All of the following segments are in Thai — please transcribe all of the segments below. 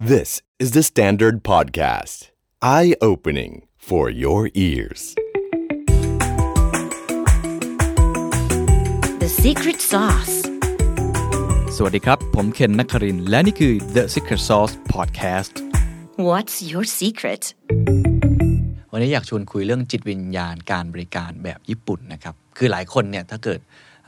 This is the Standard Podcast. Eye opening for your ears. The secret sauce. สวัสดีครับ ผมเคนนักครินทร์และนี่คือ The Secret Sauce Podcast What's your secret? วันนี้อยากชวนคุยเรื่องจิตวิญญาณการบริการแบบญี่ปุ่นนะครับ คือหลายคนเนี่ยถ้าเกิด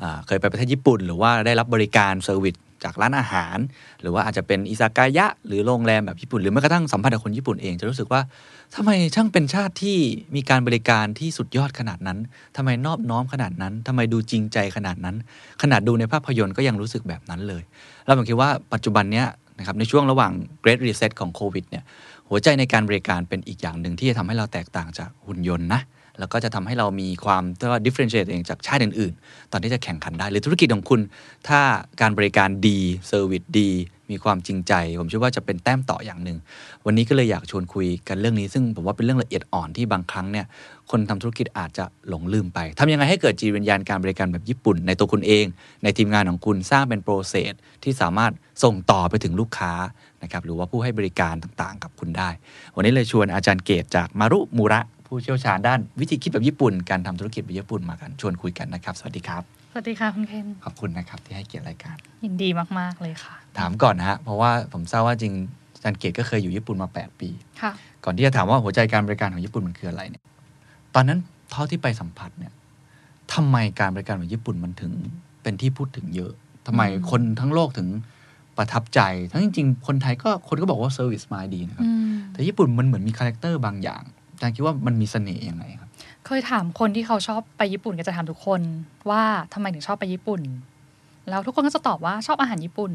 อ่าเคยไปประเทศญี่ปุ่น หรือว่าได้รับบริการ service จากร้านอาหาร หรือว่าอาจจะเป็นอิซากายะ หรือโรงแรมแบบญี่ปุ่น หรือแม้กระทั่งสัมพันธ์กับคนญี่ปุ่นเองจะรู้สึกว่าทำไมช่างเป็นชาติที่มีการบริการที่สุดยอดขนาดนั้นทำไมนอบน้อมขนาดนั้นทำไมดูจริงใจขนาดนั้น ขนาดดูในภาพยนตร์ก็ยังรู้สึกแบบนั้นเลย แล้วผมคิดว่าปัจจุบันเนี้ยนะครับในช่วงระหว่าง Great Reset ของโควิดเนี่ยหัวใจในการบริการเป็นอีกอย่างหนึ่งที่จะทำให้เราแตกต่างจากหุ่นยนต์นะ แล้วก็จะทำให้เรามีความเรียกว่า differentiate เองจากชาติอื่น ๆ ตอนที่จะแข่งขันได้ หรือธุรกิจของคุณ ถ้าการบริการดี service ดี มีความจริงใจ ผมเชื่อว่าจะเป็นแต้มต่ออย่างหนึ่ง วันนี้ก็เลยอยากชวนคุยกันเรื่องนี้ ซึ่งผมว่าเป็นเรื่องละเอียดอ่อนที่บางครั้งเนี่ย คนทำธุรกิจอาจจะหลงลืมไปทำยังไงให้เกิดจิตวิญญาณการบริการแบบญี่ปุ่น ในตัวคุณเอง ในทีมงานของคุณสร้างเป็น process ที่สามารถส่งต่อไปถึงลูกค้านะครับหรือว่าผู้ให้บริการต่างๆ กับคุณได้ วันนี้เลยชวนอาจารย์เกตจากมารุมูระ ผู้เชี่ยวชาญด้านวิธีคิดแบบญี่ปุ่น การทำธุรกิจแบบญี่ปุ่นมากันชวนคุยกันนะครับ สวัสดีครับสวัสดีค่ะคุณเคนขอบคุณนะครับที่ให้เกียรติรายการ ยินดีมากๆเลยค่ะ ถามก่อนนะฮะเพราะว่าผมทราบว่าจริงอาจารย์เกตก็เคยอยู่ญี่ปุ่นมา 8 ปีค่ะก่อนที่จะถามว่าหัวใจการบริการของญี่ปุ่นมันคืออะไรเนี่ย ตอนนั้นเท่าที่ไปสัมผัสเนี่ยทำไมการบริการของญี่ปุ่นมันถึงเป็นที่พูดถึงเยอะทำไมคนทั้งโลกถึงประทับใจ ทั้งจริงๆ คนไทยก็คนก็บอกว่า service mind ดีนะครับอืมแต่ญี่ปุ่นมันเหมือนมี character บางอย่าง อาจารย์คิดว่ามันมีเสน่ห์ยังไงครับ เคยถามคนที่เขาชอบไปญี่ปุ่นก็จะถามทุกคนว่าทำไมถึงชอบไปญี่ปุ่น แล้วทุกคนก็จะตอบว่าชอบอาหารญี่ปุ่น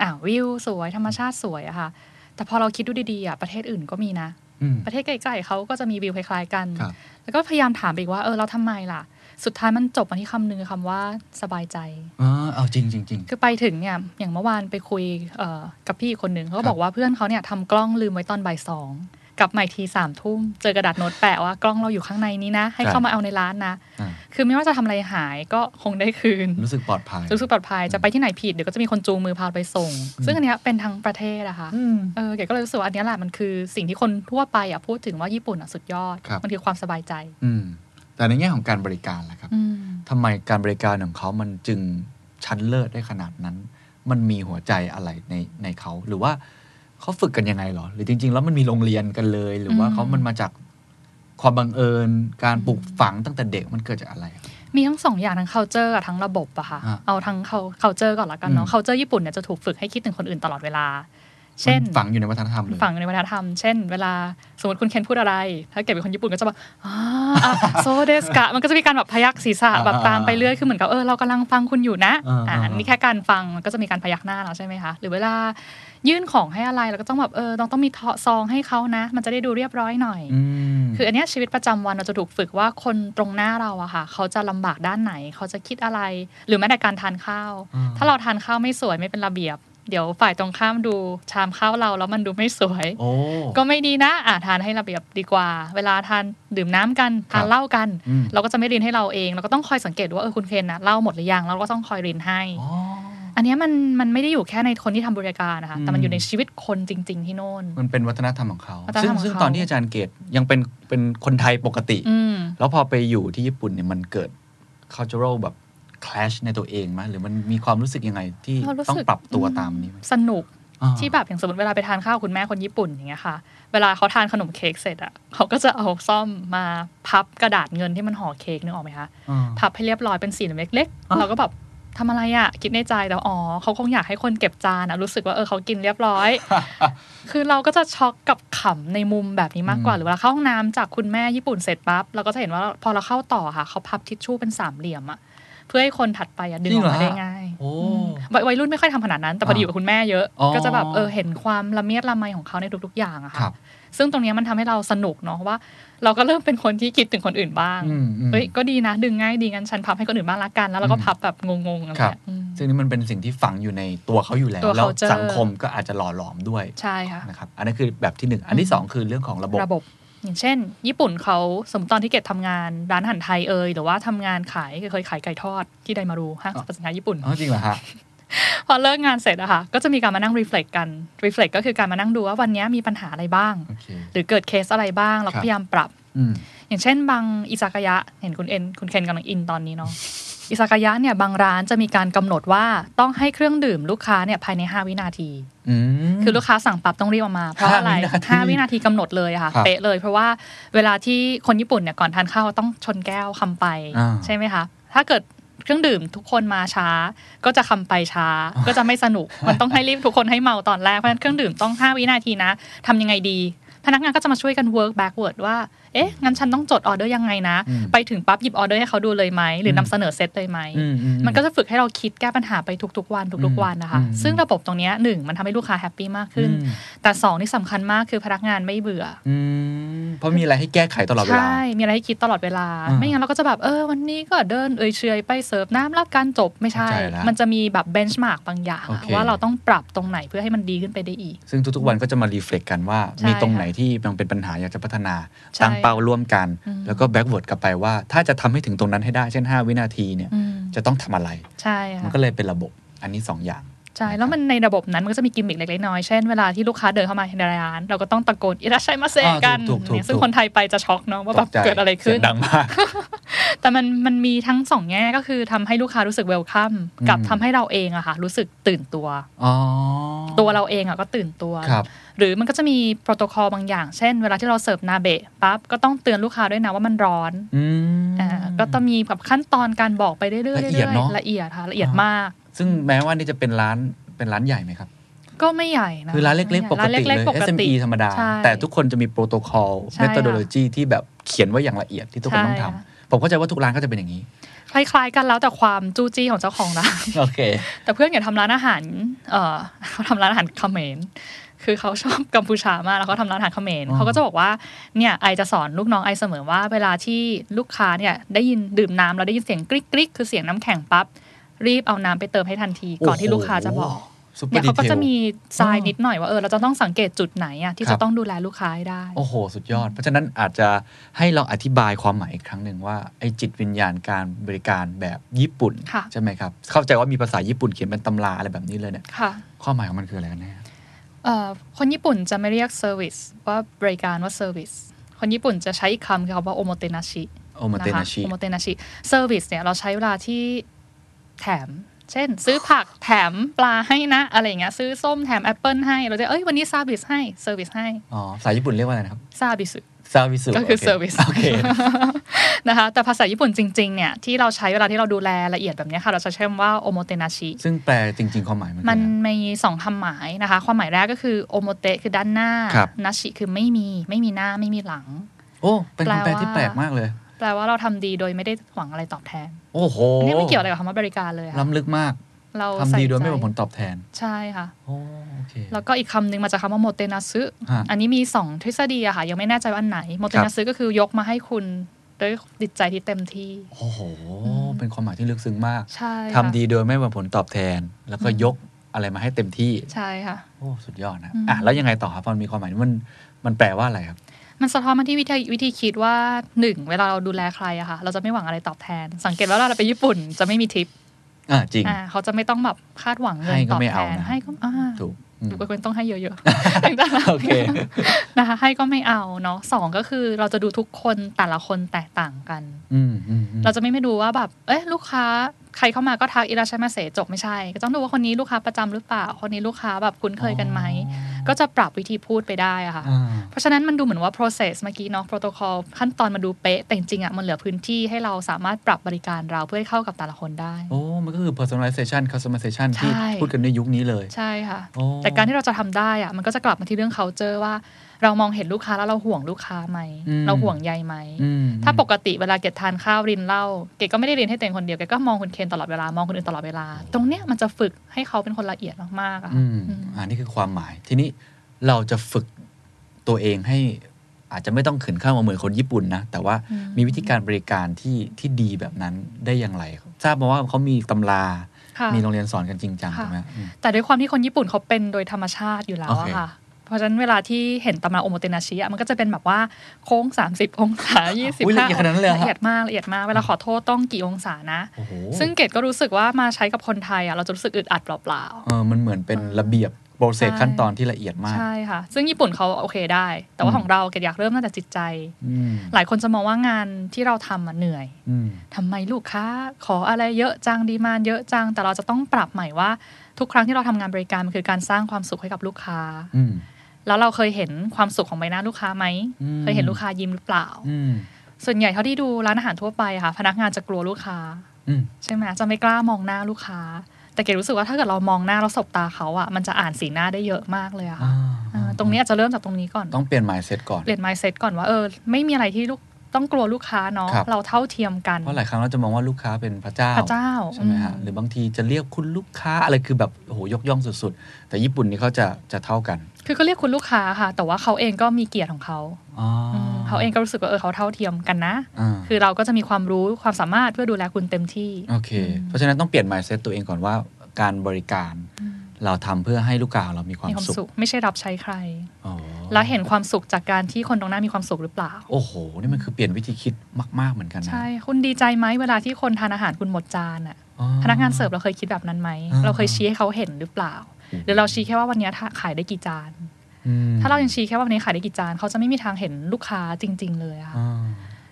อ่าวิวสวยธรรมชาติสวยอะค่ะ แต่พอเราคิดดูดีๆอะประเทศอื่นก็มีนะอืมประเทศใกล้ๆเขาก็จะมีวิวคล้ายๆกันครับแล้วก็พยายามถามไปอีกว่าเออเราทำไมล่ะ สุดท้ายมันจบมาที่คำหนึ่งคือคำว่าสบายใจอ๋อเอาจริงจริงจริงคือไปถึงเนี่ยอย่างเมื่อวานไปคุยเอ่อกับพี่อีกคนหนึ่งเขาครัก็บบอกว่าเพื่อนเขาเนี่ยทำกล้องลืมไว้ตอนบ่ายสอง กลับมาอีกทีสามทุ่มเจอกระดาษโน้ตแปะว่ากล้องเราอยู่ข้างในนี้นะ ให้ครับเข้ามาเอาในร้านนะอ่าคือไม่ว่าจะทำอะไรหายก็คงได้คืน รู้สึกปลอดภัย รู้สึกปลอดภัยจะไปที่ไหนผิดเดี๋ยวก็จะมีคนจูงมือพาไปส่ง ซึ่งอันเนี้ยเป็นทั้งประเทศอะค่ะอืมเออเก๋ก็เลยรู้สึกว่าอันเนี้ยแหละมันคือสิ่งที่คนทั่วไปอะพูดถึงว่าญี่ปุ่นอะสุดยอดครับมันคือความสบายใจ อืมแต่ในแง่ของการบริการล่ะครับอืมทำไมการบริการของเขามันจึงชั้นเลิศได้ขนาดนั้น มันมีหัวใจอะไรในในเขาหรือว่า เขาฝึกกันยังไงหรอ หรือจริง ๆ แล้วมันมีโรงเรียนกันเลย หรือว่าอืมเขามันมาจากความบังเอิญ การปลูกฝังตั้งแต่เด็กมันเกิดจากอะไรครับ มีทั้งสองอย่างทั้ง culture กับทั้งระบบอะค่ะ อะเอาทั้ง culture ก่อนละกันเนาะอืม culture ญี่ปุ่นเนี่ยจะถูกฝึกให้คิดถึงคนอื่นตลอดเวลา เช่นมันฝังอยู่ในวัฒนธรรมเลยฝังอยู่ในวัฒนธรรม เช่น เวลาสมมติคุณเคนพูดอะไร ถ้าเกิดเป็นคนญี่ปุ่นก็จะแบบอ่าโซเดสกะ มันก็จะมีการแบบพยักศีรษะอ่าแบบตามไปเรื่อย คือเหมือนกับเออเรากำลังฟังคุณอยู่นะอ่าอ่าอ่านี่แค่การฟังมันก็จะมีการพยักหน้าแล้วใช่ไหมคะ หรือเวลายื่นของให้อะไรเราก็ต้องแบบเออต้องต้องมีซองให้เขานะ มันจะได้ดูเรียบร้อยหน่อยอืมคืออันเนี้ยชีวิตประจำวันเราจะถูกฝึกว่าคนตรงหน้าเราอะค่ะ เขาจะลำบากด้านไหน เขาจะคิดอะไร หรือแม้แต่การทานข้าวอ่าถ้าเราทานข้าวไม่สวยไม่เป็นระเบียบ เดี๋ยวฝ่ายตรงข้ามดูชามข้าวเราแล้วมันดูไม่สวยโอ้ก็ไม่ดีนะอ่าทานให้ระเบียบดีกว่า เวลาทานดื่มน้ำกันทานเหล้ากันอืมเราก็จะไม่รินให้เราเองเราก็ต้องคอยสังเกตว่าเออคุณเคนนะเหล้าหมดหรือยังเราก็ต้องคอยรินให้อ๋ออันเนี้ยมันมันไม่ได้อยู่แค่ในคนที่ทำบริการนะคะ แต่มันอืมอยู่ในชีวิตคนจริง ๆ ที่โน่น มันเป็นวัฒนธรรมของเขาวัฒนธรซึ่รงมของซึ่งเขาตอนที่อาจารย์เกตยังเป็นเป็นคนไทยปกติอืมแล้วพอไปอยู่ที่ญี่ปุ่นเนี่ยมันเกิด cultural แบบ clash ในตัวเองไหมหรือมันมีความรู้สึกยังไงที่เรารู้ต้องสึกปรับตัวตามนี้ไหมสนุกอ่าที่แบบอย่างสมมติเวลาไปทานข้าวคุณแม่คนญี่ปุ่นอย่างเงี้ยค่ะ เวลาเขาทานขนมเค้กเสร็จอะเขาก็จะเอาซ่อมมาพับกระดาษเงินที่มันห่อเค้กนึกออกไหมคะอ่าพับให้เรียบร้อยเป็นสี่เหลี่ยมเล็กอะๆเราก็แบบทำอะไรอะคิดในใจแต่ว่าอ๋อเขาคงอยากให้คนเก็บจานอะรู้สึกว่าเออเขากินเรียบร้อย คือเราก็จะช็อกกับขำในมุมแบบนี้มากกว่าอืมหรือเวลาเข้าห้องน้ำจากคุณแม่ญี่ปุ่นเสร็จปั๊บเราก็จะเห็นว่าพอเราเข้าต่อค่ะเขาพับทิชชู่เป็นสามเหลี่ยมอะ เพื่อให้คนถัดไปอะดึงออกมาได้ง่ายโอ้วัยวัยรุ่นไม่ค่อยทำขนาดนั้น แต่พอดีอ่าอยู่กับคุณแม่เยอะอ๋อก็จะแบบเออเห็นความละเมียดละไมของเขาในทุกๆอย่างอะครัค่ะบซึ่งตรงเนี้ยมันทำให้เราสนุกเนาะว่า เราก็เริ่มเป็นคนที่คิดถึงคนอื่นบ้างอืมอืมเฮ้ยก็ดีนะ ดึงง่ายดีงั้นฉันพับให้คนอื่นบ้างละกัน แล้วเราก็อืมพับแบบงงๆอะไรครับเงี้ยออืมซึ่งนี่มันเป็นสิ่งที่ฝังอยู่ในตัวเขาอยู่แล้วตัวแล้ว culture สังคมก็อาจจะหล่อหลอมด้วยใช่ค่ะนะครับอันนั้นคือแบบที่หนึ่งอันที่สองคือเรื่องของระบบระบบ อย่างเช่น ญี่ปุ่นเขาสมมติตอนที่เกดทำงานร้านอาหารไทยเอยหรือว่าทำงานขายเคยขายไก่ทอดที่ไดมารูห้างสรรพสินค้าญี่ปุ่นอ๋อจริงเหรอฮะพอเลิกงานเสร็จอะค่ะ ก็จะมีการมานั่ง reflect กัน reflect ก็คือการมานั่งดูว่าวันนี้มีปัญหาอะไรบ้างโอเคหรือเกิดเคสอะไรบ้างเราก็ครับพยายามปรับอืมอย่างเช่นบางอิซากายะ เห็นคุณเอ็นคุณเคนกำลังอินตอนนี้เนาะ อิซากายะเนี่ยบางร้านจะมีการกำหนดว่าต้องให้เครื่องดื่มลูกค้าเนี่ยภายใน 5 วินาทีอืมคือลูกค้าสั่งปั๊บต้องรีบออกมา เพราะอะไรห้าวินาที5วินาทีกำหนดเลยอะค่ะครับเป๊ะเลย เพราะว่าเวลาที่คนญี่ปุ่นเนี่ยก่อนทานข้าวต้องชนแก้วคำไปอ่าใช่ไหมคะถ้าเกิดเครื่องดื่มทุกคนมาช้า ก็จะคำไปช้า ก็จะไม่สนุก มันต้องให้รีบทุกคนให้เมาตอนแรกเพราะฉะนั้นเครื่องดื่มต้อง 5 วินาทีนะทำยังไงดี พนักงานก็จะมาช่วยกัน work backward ว่า เอ๊ะ งั้นฉันต้องจดออเดอร์ยังไงนะอืมไปถึงปั๊บหยิบออเดอร์ให้เขาดูเลยไหม หรือนำเสนอเซตเลยไหมอืมอืมันก็จะฝึกให้เราคิดแก้ปัญหาไปทุกๆวันทุกๆวันนะคะอืมซึ่งระบบตรงเนี้ยหนึ่งมันทำให้ลูกค้า happy มากขึ้นอืมแต่สองที่สำคัญมากคือพนักงานไม่เบื่ออืมเพราะมีอะไรให้แก้ไขตลอดเวลา ใช่ มีอะไรให้คิดตลอดเวลาอ่าไม่งั้นเราก็จะแบบเออวันนี้ก็เดินเอยเชยไปเสิร์ฟน้ำรับการจบไม่ใช่เข้าใจแล้วมันจะมีแบบ benchmark บางอย่างโอเคว่าเราต้องปรับตรงไหนเพื่อให้มันดีขึ้นไปได้อีก ซึ่งทุกๆวันก็จะมา reflect กันว่าใช่ค่ะมีตรงไหนที่ยังเป็นปัญหาอยากจะพัฒนาใช่ตั้งเป้าร่วมกัน แล้วก็ backward กลับไปว่า ถ้าจะทำให้ถึงตรงนั้นให้ได้เช่น 5 วินาทีเนี่ยจะต้องทำอะไรใช่มันก็เลยเป็นระบบอันนี้ 2 อย่าง ใช่ แล้วมันในระบบนั้นมันก็จะมีกิมมิคเล็กๆน้อยๆเช่นเวลาที่ลูกค้าเดินเข้ามาในร้าน เราก็ต้องตะโกน いらっしゃいませ อ่ากันถูกๆถูกๆเนี่ยซึ่งคนไทยไปจะช็อกเนาะว่าแบบตกใจเกิดอะไรขึ้นเสียงดังมากแต่มันมันมีทั้งสองแง่ก็คือทำให้ลูกค้ารู้สึก welcomeกับอืมทำให้เราเองอะค่ะรู้สึกตื่นตัวอ๋อตัวเราเองอะก็ตื่นตัวครับหรือมันก็จะมีโปรโตคอลบางอย่าง เช่น เวลาที่เราเสิร์ฟนาเบะปั๊บก็ต้องเตือนลูกค้าด้วยนะว่ามันร้อนอืมอ่าก็ต้องมีแบบขั้นตอนการบอกไปเรื่อยๆละเอียดเนอะละเอียดค่ะละเอียดมาก ซึ่งแม้ว่านี่จะเป็นร้านเป็นร้านใหญ่ไหมครับ ก็ไม่ใหญ่นะ คือร้านเล็กๆ ปกติเลยร้านเล็เลกๆปกติ SME ธรรมดาใช่แต่ทุกคนจะมีโปรโตคอลใช่เมท o ดโลจีที่แบบเขียนไว้อย่างละเอียดที่ทุกคนต้องใช่ทำค่ะผมเข้าใจว่าทุกร้านก็จะเป็นอย่างนี้คล้ายๆกันแล้วแต่ความจู้จี้ของเจ้าของร้านโอเค แต่เพื่อนอย่าทำร้านอาหาร เออเขาทำร้านอาหารเขมรคือเขาชอบกัมพูชามากแล้วเขาทำร้านอาหารเขมรอ๋อเขาก็จะบอกว่าเนี่ยไอจะสอนลูกน้องไอเสมอว่า เวลาที่ลูกค้าเนี่ยได้ยินดื่มน้ำแล้วได้ยินเสียงกริ๊กกริ๊กคือเสียงน้ำแข็งปั๊บ รีบเอาน้ำไปเติมให้ทันที ก่อนที่ลูกค้าจะบอกซุปเปอเนี่ยร์ดีเขาก็เทลจะมีทรายอ๋อนิดหน่อยว่าเออเราจะต้องสังเกตจุดไหนอะที่ครัจะบต้องดูแลลูกค้าให้ได้ โอ้โห สุดยอด เพราะฉะนั้นอาจจะให้เราอธิบายความหมายอีกครั้งหนึ่งว่าไอ้จิตวิญญาณการบริการแบบญี่ปุ่นค่ะใช่ไหมครับ เข้าใจว่ามีภาษาญี่ปุ่นเขียนเป็นตำราอะไรแบบนี้เลยเนี่ยค่ะความหมายของมันคืออะไรกันแน่เอ่อคนญี่ปุ่นจะไม่เรียก service ว่าบริการว่า service คนญี่ปุ่นจะใช้อีกคำคือคำว่า おもてなしおもてなし おもてなし service เนี่ยเราใช้เวลาที่ แถม เช่น ซื้อผักแถมปลาให้นะ อะไรอย่างเงี้ยซื้อส้มแถมแอปเปิลให้เราจะเอ้ยวันนี้ サービス ให้ service ให้อ๋อภาษาญี่ปุ่นเรียกว่าอะไรนะครับサービス サービスก็คือ service โอเคนะคะแต่ภาษาญี่ปุ่นจริง ๆ เนี่ย ที่เราใช้เวลาที่เราดูแลละเอียดแบบเนี้ยค่ะ เราจะใช้คำว่าおもてなし ซึ่งแปลจริง ๆ ความหมายมันคือมันอะไรมีสองคำหมายนะคะ ความหมายแรกก็คือおもて คือด้านหน้าครับなし คือไม่มี ไม่มีหน้าไม่มีหลัง โอ้ เป็นคำแปลแปลว่าที่แปลกมากเลย แปลว่าเราทำดีโดยไม่ได้หวังอะไรตอบแทน โอ้โหอันนี้ไม่เกี่ยวอะไรกับคำว่าบริการเลยค่ะล้ำลึกมาก เราทำใส่ดีโดยใจไม่หวังผลตอบแทน ใช่ค่ะโอ้โอเคแล้วก็อีกคำหนึ่งมาจากคำว่าโมเตนาซึฮะอันนี้มีสองทฤษฎีอะค่ะ ยังไม่แน่ใจว่าอันไหนโมเตนาซึก็คือยกมาให้คุณด้วยจิตใจที่เต็มที่ โอ้โห เป็นความหมายที่ลึกซึ้งมาก ใช่ทำดีโดยไม่หวังผลตอบแทน แล้วก็ยกอะไรมาให้เต็มที่ ใช่ค่ะ โอ้ สุดยอดนะอืมอะ แล้วยังไงต่อครับพอมันมีความหมายนี้มัน มันแปลว่าอะไรครับ มันสะท้อนมาที่วิธีวิธีคิดว่าหนึ่งเวลาเราดูแลใครอะค่ะ เราจะไม่หวังอะไรตอบแทน สังเกตว่าเวลาเราไปญี่ปุ่นจะไม่มีทิปอ่าจริงอ่าเขาจะไม่ต้องแบบคาดหวังเงินให้ก็ตอบไม่แทเอานนะให้ก็อ่าถูกอืมถูกควรต้องให้เยอะๆอย่างนั้นโอเคนะคะ ให้ก็ไม่เอาเนาะสองก็คือเราจะดูทุกคนแต่ละคนแตกต่างกันอืมอืมอืมเราจะไม่ไม่ดูว่าแบบ เอ๊ะลูกค้า ใครเข้ามาก็ทักอิราชัยมาเสจบไม่ใช่ ก็ต้องดูว่าคนนี้ลูกค้าประจำหรือเปล่า คนนี้ลูกค้าแบบคุ้นเคยกันไหม ก็จะปรับวิธีพูดไปได้อะค่ะอ่าเพราะฉะนั้นมันดูเหมือนว่า process เมื่อกี้เนาะ protocol ขั้นตอนมาดูเป๊ะ แต่จริงๆอะมันเหลือพื้นที่ให้เราสามารถปรับบริการเราเพื่อให้เข้ากับแต่ละคนได้ โอ้ มันก็คือ personalization customization ที่ใช่พูดกันในยุคนี้เลย ใช่ค่ะโอ้แต่การที่เราจะทำได้อะมันก็จะกลับมาที่เรื่อง culture ว่า เรามองเห็นลูกค้าแล้วเราห่วงลูกค้าไหม เราห่วงใยไหมอืมถ้าปกติเวลาเกดทานข้าวรินเหล้าเกดก็ไม่ได้เรียนให้ตัวเองคนเดียวเกดก็มองคุณเคนตลอดเวลามองคนอื่นตลอดเวลา ตรงเนี้ยมันจะฝึกให้เขาเป็นคนละเอียดมากๆอะอืค่ะมอืมอ่านี่คือความหมาย ทีนี้เราจะฝึกตัวเองให้อาจจะไม่ต้องขืนข้าวมาเหมือนคนญี่ปุ่นนะ แต่ว่าอืมมีวิธีการบริการที่ที่ดีแบบนั้นได้อย่างไร ทราบมาว่าเขามีตำราค่ะมีโรงเรียนสอนกันจริงจังค่ะใช่ไหมอืมแต่ด้วยความที่คนญี่ปุ่นเขาเป็นโดยธรรมชาติอยู่แล้วโอเคอะค่ะ เพราะฉะนั้นเวลาที่เห็นตำราโอโมเตนาชิอะมันก็จะเป็นแบบว่าโค้ง 30 องศาอุ๊ยละเอียดขนาดนั้นเลยเหรอละเอียดมากละเอียดมาก เวลาขอโทษต้องกี่องศานะโอ้โหซึ่งเกดก็รู้สึกว่ามาใช้กับคนไทยอะเราจะรู้สึกอึดอัดเปล่าเออมันเหมือนเป็นระเบียบโปรเซสใช่ขั้นตอนที่ละเอียดมากๆใช่ค่ะ ซึ่งญี่ปุ่นเขาโอเคได้ แต่ว่าอืมของเราเกดอยากเริ่มตั้งแต่จิตใจอืมหลายคนจะมองว่างานที่เราทำอะเหนื่อยอืมทำไมลูกค้า ขออะไรเยอะจังดีมานเยอะจังแต่เราจะต้องปรับใหม่ว่าทุกครั้งที่เราทำงานบริการมันคือการสร้างความสุขให้กับลูกค้าอืม แล้วเราเคยเห็นความสุขของใบหน้าลูกค้าไหมอืมเคยเห็นลูกค้ายิ้มหรือเปล่าอืมส่วนใหญ่เท่าที่ดูร้านอาหารทั่วไปอะค่ะ พนักงานจะกลัวลูกค้าอืมใช่ไหมจะไม่กล้ามองหน้าลูกค้า แต่เกดรู้สึกว่าถ้าเกิดเรามองหน้าเราสบตาเขาอะมันจะอ่านสีหน้าได้เยอะมากเลยอะค่ะอ่าเออตรงนี้อาจจะเริ่มจากตรงนี้ก่อน ต้องเปลี่ยน mindset ก่อน เปลี่ยน mindset ก่อนว่าเออไม่มีอะไรที่ลูก ต้องกลัวลูกค้าเนาะครับเราเท่าเทียมกันเพราะหลายครั้งเราจะมองว่าลูกค้าเป็นพระเจ้าพระเจ้าใช่ไหมฮะอืมหรือบางทีจะเรียกคุณลูกค้าอะไรคือแบบโอ้โหยกย่องสุดๆ แต่ญี่ปุ่นนี่เขาจะจะเท่ากัน คือก็เรียกคุณลูกค้าค่ะ แต่ว่าเขาเองก็มีเกียรติของเขาอ๋ออืมเขาเองก็รู้สึกว่าเออเขาเท่าเทียมกันนะอ่าคือเราก็จะมีความรู้ความสามารถเพื่อดูแลคุณเต็มที่โอเค เพราะฉะนั้นต้องเปลี่ยน mindset ตัวเองก่อนว่าการบริการ เราทำเพื่อให้ลูกค้าเรามีความมีความสุสุขขไม่ใช่รับใช้ใครอ๋อ แล้วเห็นความสุขจากการที่คนตรงหน้ามีความสุขหรือเปล่า โอ้โห นี่มันคือเปลี่ยนวิธีคิดมาก ๆ เหมือนกันนะ ใช่ คุณดีใจไหมเวลาที่คนทานอาหารคุณหมดจานอะอ๋อพนักงานเสิร์ฟเราเคยคิดแบบนั้นไหมอ่าเราเคยชี้ให้เขาเห็นหรือเปล่า หรือเราชี้แค่ว่าวันนี้ถ้าขายได้กี่จานอืมถ้าเรายังชี้แค่ว่าวันนี้ขายได้กี่จานเขาจะไม่มีทางเห็นลูกค้าจริง ๆ เลยอะค่ะอ่า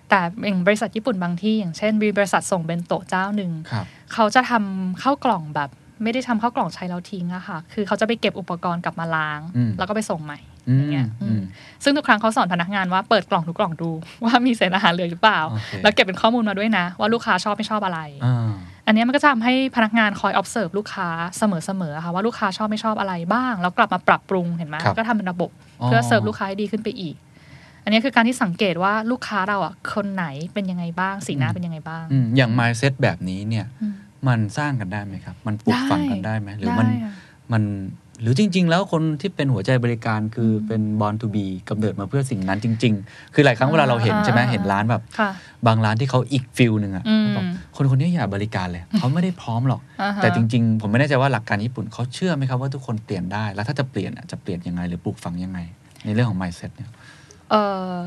แต่อย่างบริษัทญี่ปุ่นบางที่ อย่างเช่นมีบริษัทส่งเบนโตะเจ้าหนึ่งครับเขาจะทำข้าวกล่องแบบ ไม่ได้ทำข้าวกล่องใช้แล้วทิ้งอะค่ะ คือเขาจะไปเก็บอุปกรณ์กลับมาล้างอืมแล้วก็ไปส่งใหม่ อืมอย่างเงี้ยอือืมมซึ่งทุกครั้งเขาสอนพนักงานว่าเปิดกล่องทุกกล่องดู ว่ามีเศษอาหารเหลือหรือเปล่าโอเคแล้วเก็บเป็นข้อมูลมาด้วยนะ ว่าลูกค้าชอบไม่ชอบอะไรอ่าอันเนี้ยมันก็จะทำให้พนักงานคอย observe ลูกค้าเสมอๆค่ะว่าลูกค้าชอบไม่ชอบอะไรบ้าง แล้วกลับมาปรับปรุงเห็นไหมครับก็ทำเป็นระบบเพื่อเสิร์ฟลูกค้าให้ดีขึ้นไปอีก อันนี้คือการที่สังเกตว่าลูกค้าเราอะคนไหนเป็นยังไงบ้าง สีหน้าเป็นยังไงบ้างอืมอย่าง mindset แบบนี้เนี่ยอืมมันสร้างกันได้ไหมครับ มันปลูกฝังกันได้ไหมหรือมันได้ค่ะมัน หรือจริง ๆ แล้วคนที่เป็นหัวใจบริการคือเป็น born to be กำเนิดมาเพื่อสิ่งนั้นจริง ๆ คือหลายครั้งเวลาเราเห็นใช่ไหมอ่าเห็นร้านแบบค่ะบางร้านที่เขาอีกฟิลหนึ่งอะอืมบอกคนคนนี้อย่าบริการเลยเขาไม่ได้พร้อมหรอกอ่าฮะแต่จริง ๆ ผมไม่แน่ใจว่าหลักการญี่ปุ่นเขาเชื่อไหมครับว่าทุกคนเปลี่ยนได้ แล้วถ้าจะเปลี่ยนอะจะเปลี่ยนยังไงหรือปลูกฝังยังไง ในเรื่องของ mindset เนี่ยเออ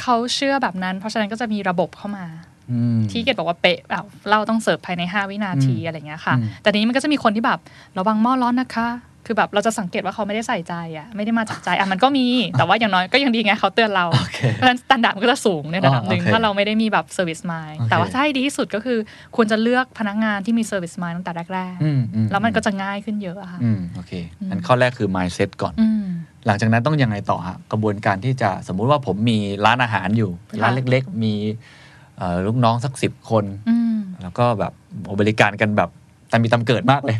เขาเชื่อแบบนั้น เพราะฉะนั้นก็จะมีระบบเข้ามาอืมที่เกดบอกว่าเป๊ะแบบเราต้องเสิร์ฟภายใน 5 วินาทีอืมอะไรเงี้ยค่ะอืมแต่ทีนี้มันก็จะมีคนที่แบบระวังหม้อร้อนนะคะ คือแบบเราจะสังเกตว่าเขาไม่ได้ใส่ใจอะไม่ได้มาจากใจอะมันก็มี แต่ว่าอย่างน้อยก็ยังดีไงเขาเตือนเราโอเคเพราะฉะนั้น standard มันก็จะสูงในระดับหนึ่งอ๋อโอเคถ้าเราไม่ได้มีแบบ service mind โอเคแต่ว่าถ้าให้ดีที่สุดก็คือ ควรจะเลือกพนักงานที่มี service mind ตั้งแต่แรกอืมอืๆแล้วมันก็จะง่ายขึ้นเยอะอะค่ะอืมโอเคอืมอันข้อแรกคือ mindset ก่อนอืมหลังจากนั้นต้องยังไงต่อฮะกระบวนการที่จะสมมุติว่าผมมีร้านอาหารอยู่เป็นร้านค่ะเล็ก ๆ มีเอ่อลูกน้องสักสิบคนอืมแล้วก็แบบโอ้บริการกันแบบตามมีตามเกิดมากเลย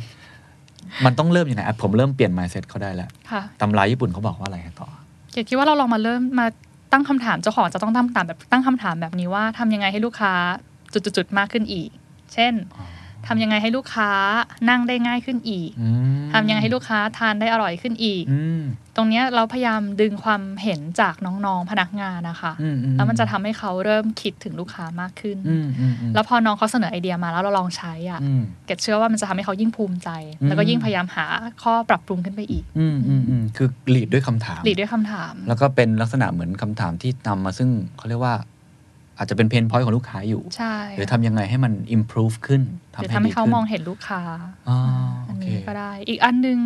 มันต้องเริ่มยังไงอะผมเริ่มเปลี่ยน mindset เขาได้แล้วค่ะตำราญี่ปุ่นเขาบอกว่าอะไรต่อเกดคิดว่าเราลองมาเริ่มมาตั้งคำถามเจ้าของจะต้องตั้งคำถามแบบตั้งคำถามแบบนี้ว่าทำยังไงให้ลูกค้าจุดๆๆมากขึ้นอีก เช่นอ๋อ ทำยังไงให้ลูกค้านั่งได้ง่ายขึ้นอีกอืมทำยังไงให้ลูกค้าทานได้อร่อยขึ้นอีกอืมตรงเนี้ยเราพยายามดึงความเห็นจากน้องๆพนักงานนะคะอือืแล้วมันจะทำให้เขาเริ่มคิดถึงลูกค้ามากขึ้นอืมอืมอืมแล้วพอน้องเขาเสนอไอเดียมาแล้วเราลองใช้อะอืมเกดเชื่อว่ามันจะทำให้เขายิ่งภูมิใจอืมแล้วก็ยิ่งพยายามหาข้อปรับปรุงขึ้นไปอีกอืมอืมอืมคือหลีดด้วยคำถามหลีดด้วยคำถาม แล้วก็เป็นลักษณะเหมือนคำถามที่นำมาซึ่งเขาเรียกว่า อาจจะเป็นเพนพอยต์ของลูกค้าอยู่ ใช่ หรือทำยังไงให้มัน improve ขึ้นหรือทำให้เขาดีขึ้นมองเห็นลูกค้าอ๋ออัโอนเคนี้ก็ได้ อีกอันหนึง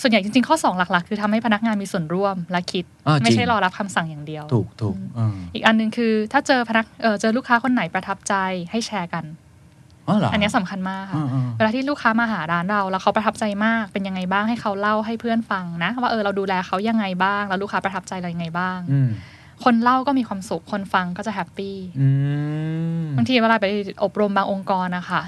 ส่วนใหญ่จริง ๆ ข้อ 2 หลัก ๆ คือทำให้พนักงานมีส่วนร่วมและคิดอ่าจริงไม่ใช่รอรับคำสั่งอย่างเดียว ถูกถูกเอออีกอันหนึงคือ ถ้าเจอพนักเออเจอลูกค้าคนไหนประทับใจให้แชร์กันอ๋อเหรออัอันเนี้ยสำคัญมากค่ะอ่าอ่าเวลาที่ลูกค้ามาหาร้านเรา แล้วเขาประทับใจมากเป็นยังไงบ้างให้เขาเล่าให้เพื่อนฟังนะ ว่าเออเราดูแลเขายังไงบ้าง แล้วลูกค้าประทับใจเรายังไงบ้างอืม คนเล่าก็มีความสุข คนฟังก็จะแฮปปี้อืมบางทีเวลาไปอบรมบางองค์กรนะคะ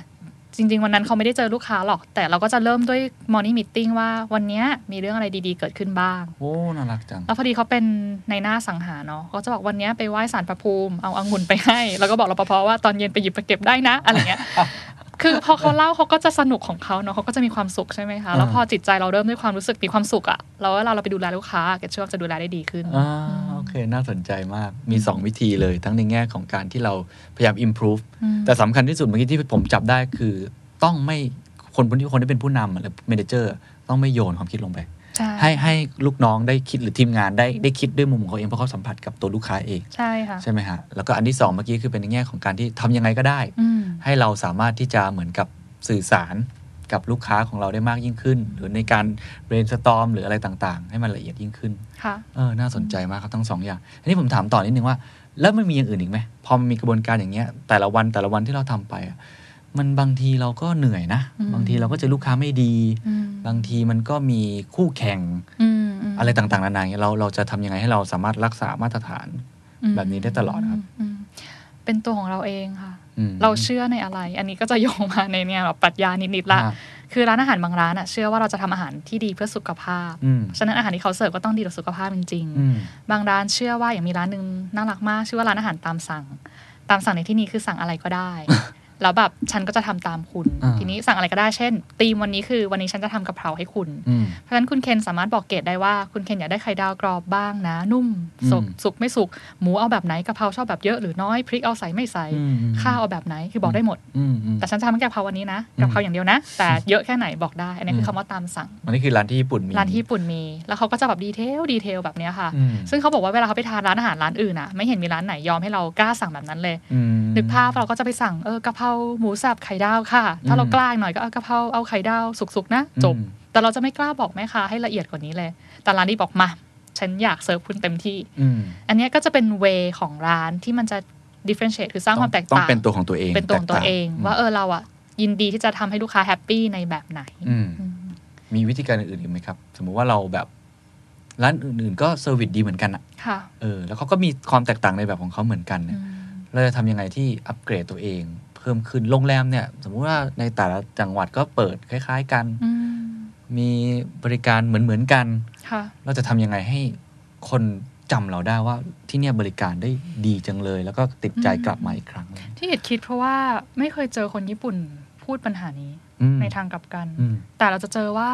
จริง ๆ วันนั้นเขาไม่ได้เจอลูกค้าหรอก แต่เราก็จะเริ่มด้วย morning meeting ว่าวันเนี้ยมีเรื่องอะไรดีๆ เกิดขึ้นบ้าง โอ้ น่ารักจัง แล้วพอดีเขาเป็นในหน้าสังหารเนาะเขาจะบอกวันเนี้ยไปไหว้สารพระภูมิ เอาองุ่นไปให้ แล้วก็บอกรปภว่าตอนเย็นไปหยิบไปเก็บได้นะ อะไรเงี้ย คือพอเขาเล่าเขาก็จะสนุกของเขาเนาะเขาก็จะมีความสุขใช่ไหมคะแล้วพอจิตใจเราเริ่มด้วยความรู้สึกมีความสุขอะแล้วเวลาเราไปดูแลลูกค้าเกดเชื่อว่าจะดูแลได้ดีขึ้นอ่าโอเค น่าสนใจมากมี 2 วิธีเลยทั้งในแง่ของการที่เราพยายาม improve อืมแต่สำคัญที่สุดเมื่อกี้ที่ผมจับได้คือต้องไม่คนที่คนที่เป็นผู้นำหรือ manager ต้องไม่โยนความคิดลงไป ใช่ให้ให้ลูกน้องได้คิดหรือทีมงานได้ได้คิดด้วยมุมของเขาเองเพราะเขาสัมผัสกับตัวลูกค้าเองใช่ค่ะใช่ไหมฮะแล้วก็อันที่สองเมื่อกี้คือเป็นในแง่ของการที่ทำยังไงก็ได้อืมให้เราสามารถที่จะเหมือนกับสื่อสารกับลูกค้าของเราได้มากยิ่งขึ้น หรือในการ brainstorm หรืออะไรต่างๆ ให้มันละเอียดยิ่งขึ้นค่ะเออน่าสนใจมากครับทั้งสองอย่างอันนี้ผมถามต่อนิดนึงว่า แล้วมันมีอย่างอื่นอีกไหมพอมันมีกระบวนการอย่างเงี้ยแต่ละวันแต่ละวันที่เราทำไปอะ มันบางทีเราก็เหนื่อยนะอืมบางทีเราก็เจอลูกค้าไม่ดีอืมบางทีมันก็มีคู่แข่งอืมมอะไรต่างๆนานาเงี้ยเราเราจะทำยังไงให้เราสามารถรักษามาตรฐานอืมแบบนี้ได้ตลอดครับอืมเป็นตัวของเราเองค่ะอืมเราเชื่อในอะไร อันนี้ก็จะโยงมาในเนี่ยแบบปรัชญานิดๆละฮะคือร้านอาหารบางร้านอะเชื่อว่าเราจะทำอาหารที่ดีเพื่อสุขภาพอืมฉะนั้นอาหารที่เขาเสิร์ฟก็ต้องดีต่อสุขภาพจริงอืมๆบางร้านเชื่อว่าอย่างมีร้านหนึ่งน่ารักมาก ชื่อว่าร้านอาหารตามสั่ง ตามสั่งในที่นี้คือสั่งอะไรก็ได้ แล้วแบบฉันก็จะทำตามคุณอ่าทีนี้สั่งอะไรก็ได้เช่นธีมวันนี้คือวันนี้ฉันจะทำกะเพราให้คุณอืมเพราะฉะนั้นคุณเคนสามารถบอกเกรดได้ว่า คุณเคนอยากได้ไข่ดาวกรอบบ้างนะ นุ่มสุกอืมสุกไม่สุกหมูเอาแบบไหนกะเพราชอบแบบเยอะหรือน้อยพริกเอาใส่ไม่ใส่อืมอืมข้าวเอาแบบไหนคือบอกได้หมดอืมอืมแต่ฉันจะทำแค่กะเพราวันนี้นะกะเพราอย่างเดียวนะ แต่เยอะแค่ไหนบอกได้ อันนี้คือคำว่าตามสั่งอันนี้คือร้านที่ญี่ปุ่นมีร้านที่ญี่ปุ่นมี แล้วเขาก็จะแบบ detail detail แบบเนี้ยค่ะอืมซึ่งเขาบอกว่าเวลาเขาไปทานร้านอาหารร้านอื่นอะไม่เห็นมีร้านไหนยอมให้เรากล้าสั่งแบบนั้นเลยอืมนึกภาพเราก็จะไปสั่งเออกะเพราหมูสับไข่ดาวค่ะ ถ้าเราอืมกล้าหน่อยก็เอากะเพราเอาไข่ดาวสุกๆนะจบอืมแต่เราจะไม่กล้าบอกแม่ค้าให้ละเอียดกว่านี้เลย แต่ร้านนี้บอกมา ฉันอยากเสิร์ฟคุณเต็มที่อืมอันเนี้ยก็จะเป็นเวของร้านที่มันจะ differentiate คือสร้างความแตกต้องต่างเป็นตัวของตัวเองเป็นตัวของตัวแกเอง ว่าเออเราอะยินดีที่จะทำให้ลูกค้าแฮปปี้ในแบบไหนอืมอืมมีวิธีการอื่นๆอีกไหมครับ สมมุติว่าเราแบบร้านอื่นๆ ก็เซอร์วิสดีเหมือนกันอะค่ะเออ แล้วเขาก็มีความแตกต่างในแบบของเขาเหมือนกันเนี่ยอืมเราจะทำยังไงที่อัปเกรดตัวเองเพิ่มขึ้นโรงแรมเนี่ย สมมุติว่าในแต่ละจังหวัดก็เปิดคล้าย ๆ กันอืมมีบริการเหมือนๆกันค่ะเราจะทำยังไงให้คนจำเราได้ว่าที่เนี่ยบริการได้ดีจังเลย แล้วก็ติดใจอืมกลับมาอีกครั้งเลยที่เห็ดคิดเพราะว่าไม่เคยเจอคนญี่ปุ่นพูดปัญหานี้อืมในทางกลับกันอืมแต่เราจะเจอว่า